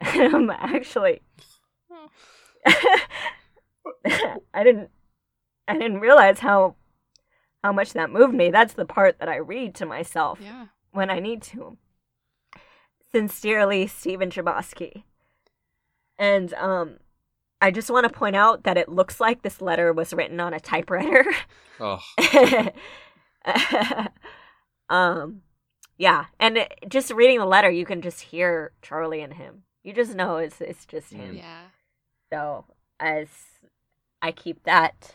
um, actually, I didn't, I didn't realize how, how much that moved me. That's the part that I read to myself Yeah. when I need to. Sincerely, Stephen Chbosky. And um, I just want to point out that it looks like this letter was written on a typewriter. Oh, um, yeah, and it, just reading the letter, you can just hear Charlie and him. You just know it's it's just him. Yeah. So as I keep that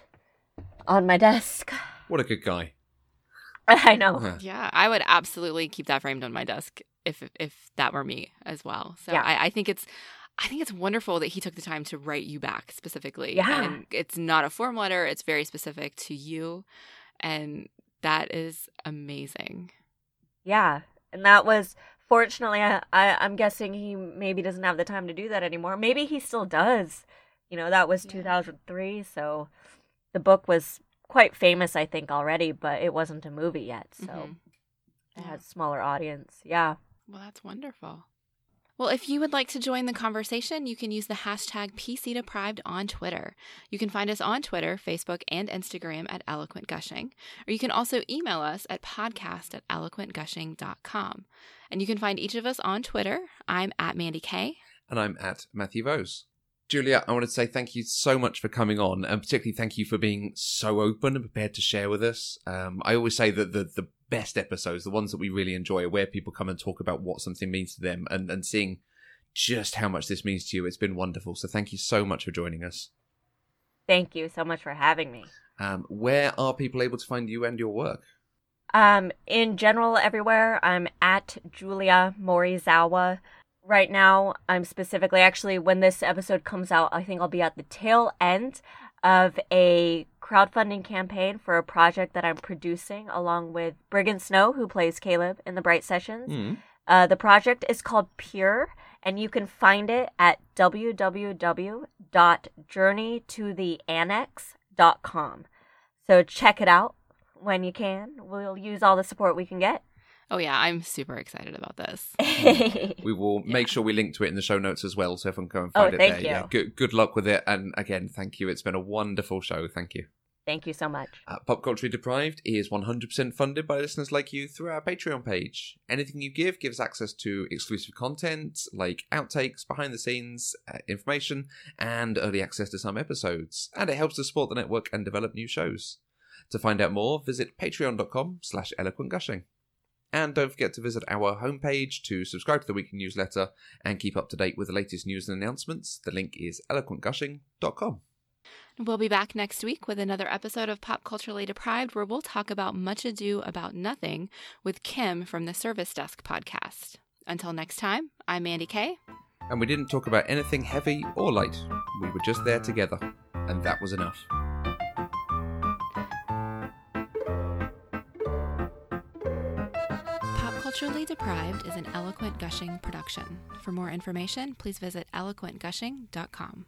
on my desk, what a good guy. I know. Huh. Yeah, I would absolutely keep that framed on my desk if if that were me as well. So Yeah. I, I think it's I think it's wonderful that he took the time to write you back specifically. Yeah. And it's not a form letter, it's very specific to you. And that is amazing. Yeah, and that was fortunately. I, I I'm guessing he maybe doesn't have the time to do that anymore. Maybe he still does. You know, that was Yeah. 2003, so the book was quite famous, I think, already, but it wasn't a movie yet, so Mhm. it Yeah. had a smaller audience. Yeah. Well, that's wonderful. Well, if you would like to join the conversation, you can use the hashtag PC Deprived on Twitter. You can find us on Twitter, Facebook, and Instagram at Eloquent Gushing, or you can also email us at podcast at eloquentgushing.com. And you can find each of us on Twitter. I'm at Mandy K. And I'm at Matthew Vose. Julia, I want to say thank you so much for coming on, and particularly thank you for being so open and prepared to share with us. Um, I always say that the, the best episodes, the ones that we really enjoy, are where people come and talk about what something means to them and, and seeing just how much this means to you. It's been wonderful. So thank you so much for joining us. Thank you so much for having me. Um, where are people able to find you and your work? Um, in general, everywhere, I'm at Julia Morizawa. Right now, I'm specifically, actually, when this episode comes out, I think I'll be at the tail end of a crowdfunding campaign for a project that I'm producing along with Briggon Snow, who plays Caleb in the Bright Sessions. Hmm. Uh, the project is called Pure, and you can find it at www.journeytotheannex.com. So check it out when you can. We'll use all the support we can get. Oh, yeah, I'm super excited about this. We will make Yeah. sure we link to it in the show notes as well, so everyone can go and Oh, find it thank there. you. Yeah, good, good luck with it, and again, thank you. It's been a wonderful show. Thank you. Thank you so much. Uh, Pop Culture Deprived is 100% funded by listeners like you through our Patreon page. Anything you give gives access to exclusive content like outtakes, behind the scenes uh, information, and early access to some episodes. And it helps to support the network and develop new shows. To find out more, visit patreon.com slash eloquentgushing. And don't forget to visit our homepage to subscribe to the weekly newsletter and keep up to date with the latest news and announcements. The link is eloquentgushing.com. We'll be back next week with another episode of Pop Culturally Deprived where we'll talk about Much Ado About Nothing with Kim from the Service Desk podcast. Until next time, I'm Mandy Kay. And we didn't talk about anything heavy or light. We were just there together. And that was enough. Culturally Deprived is an Eloquent Gushing production. For more information, please visit eloquentgushing.com.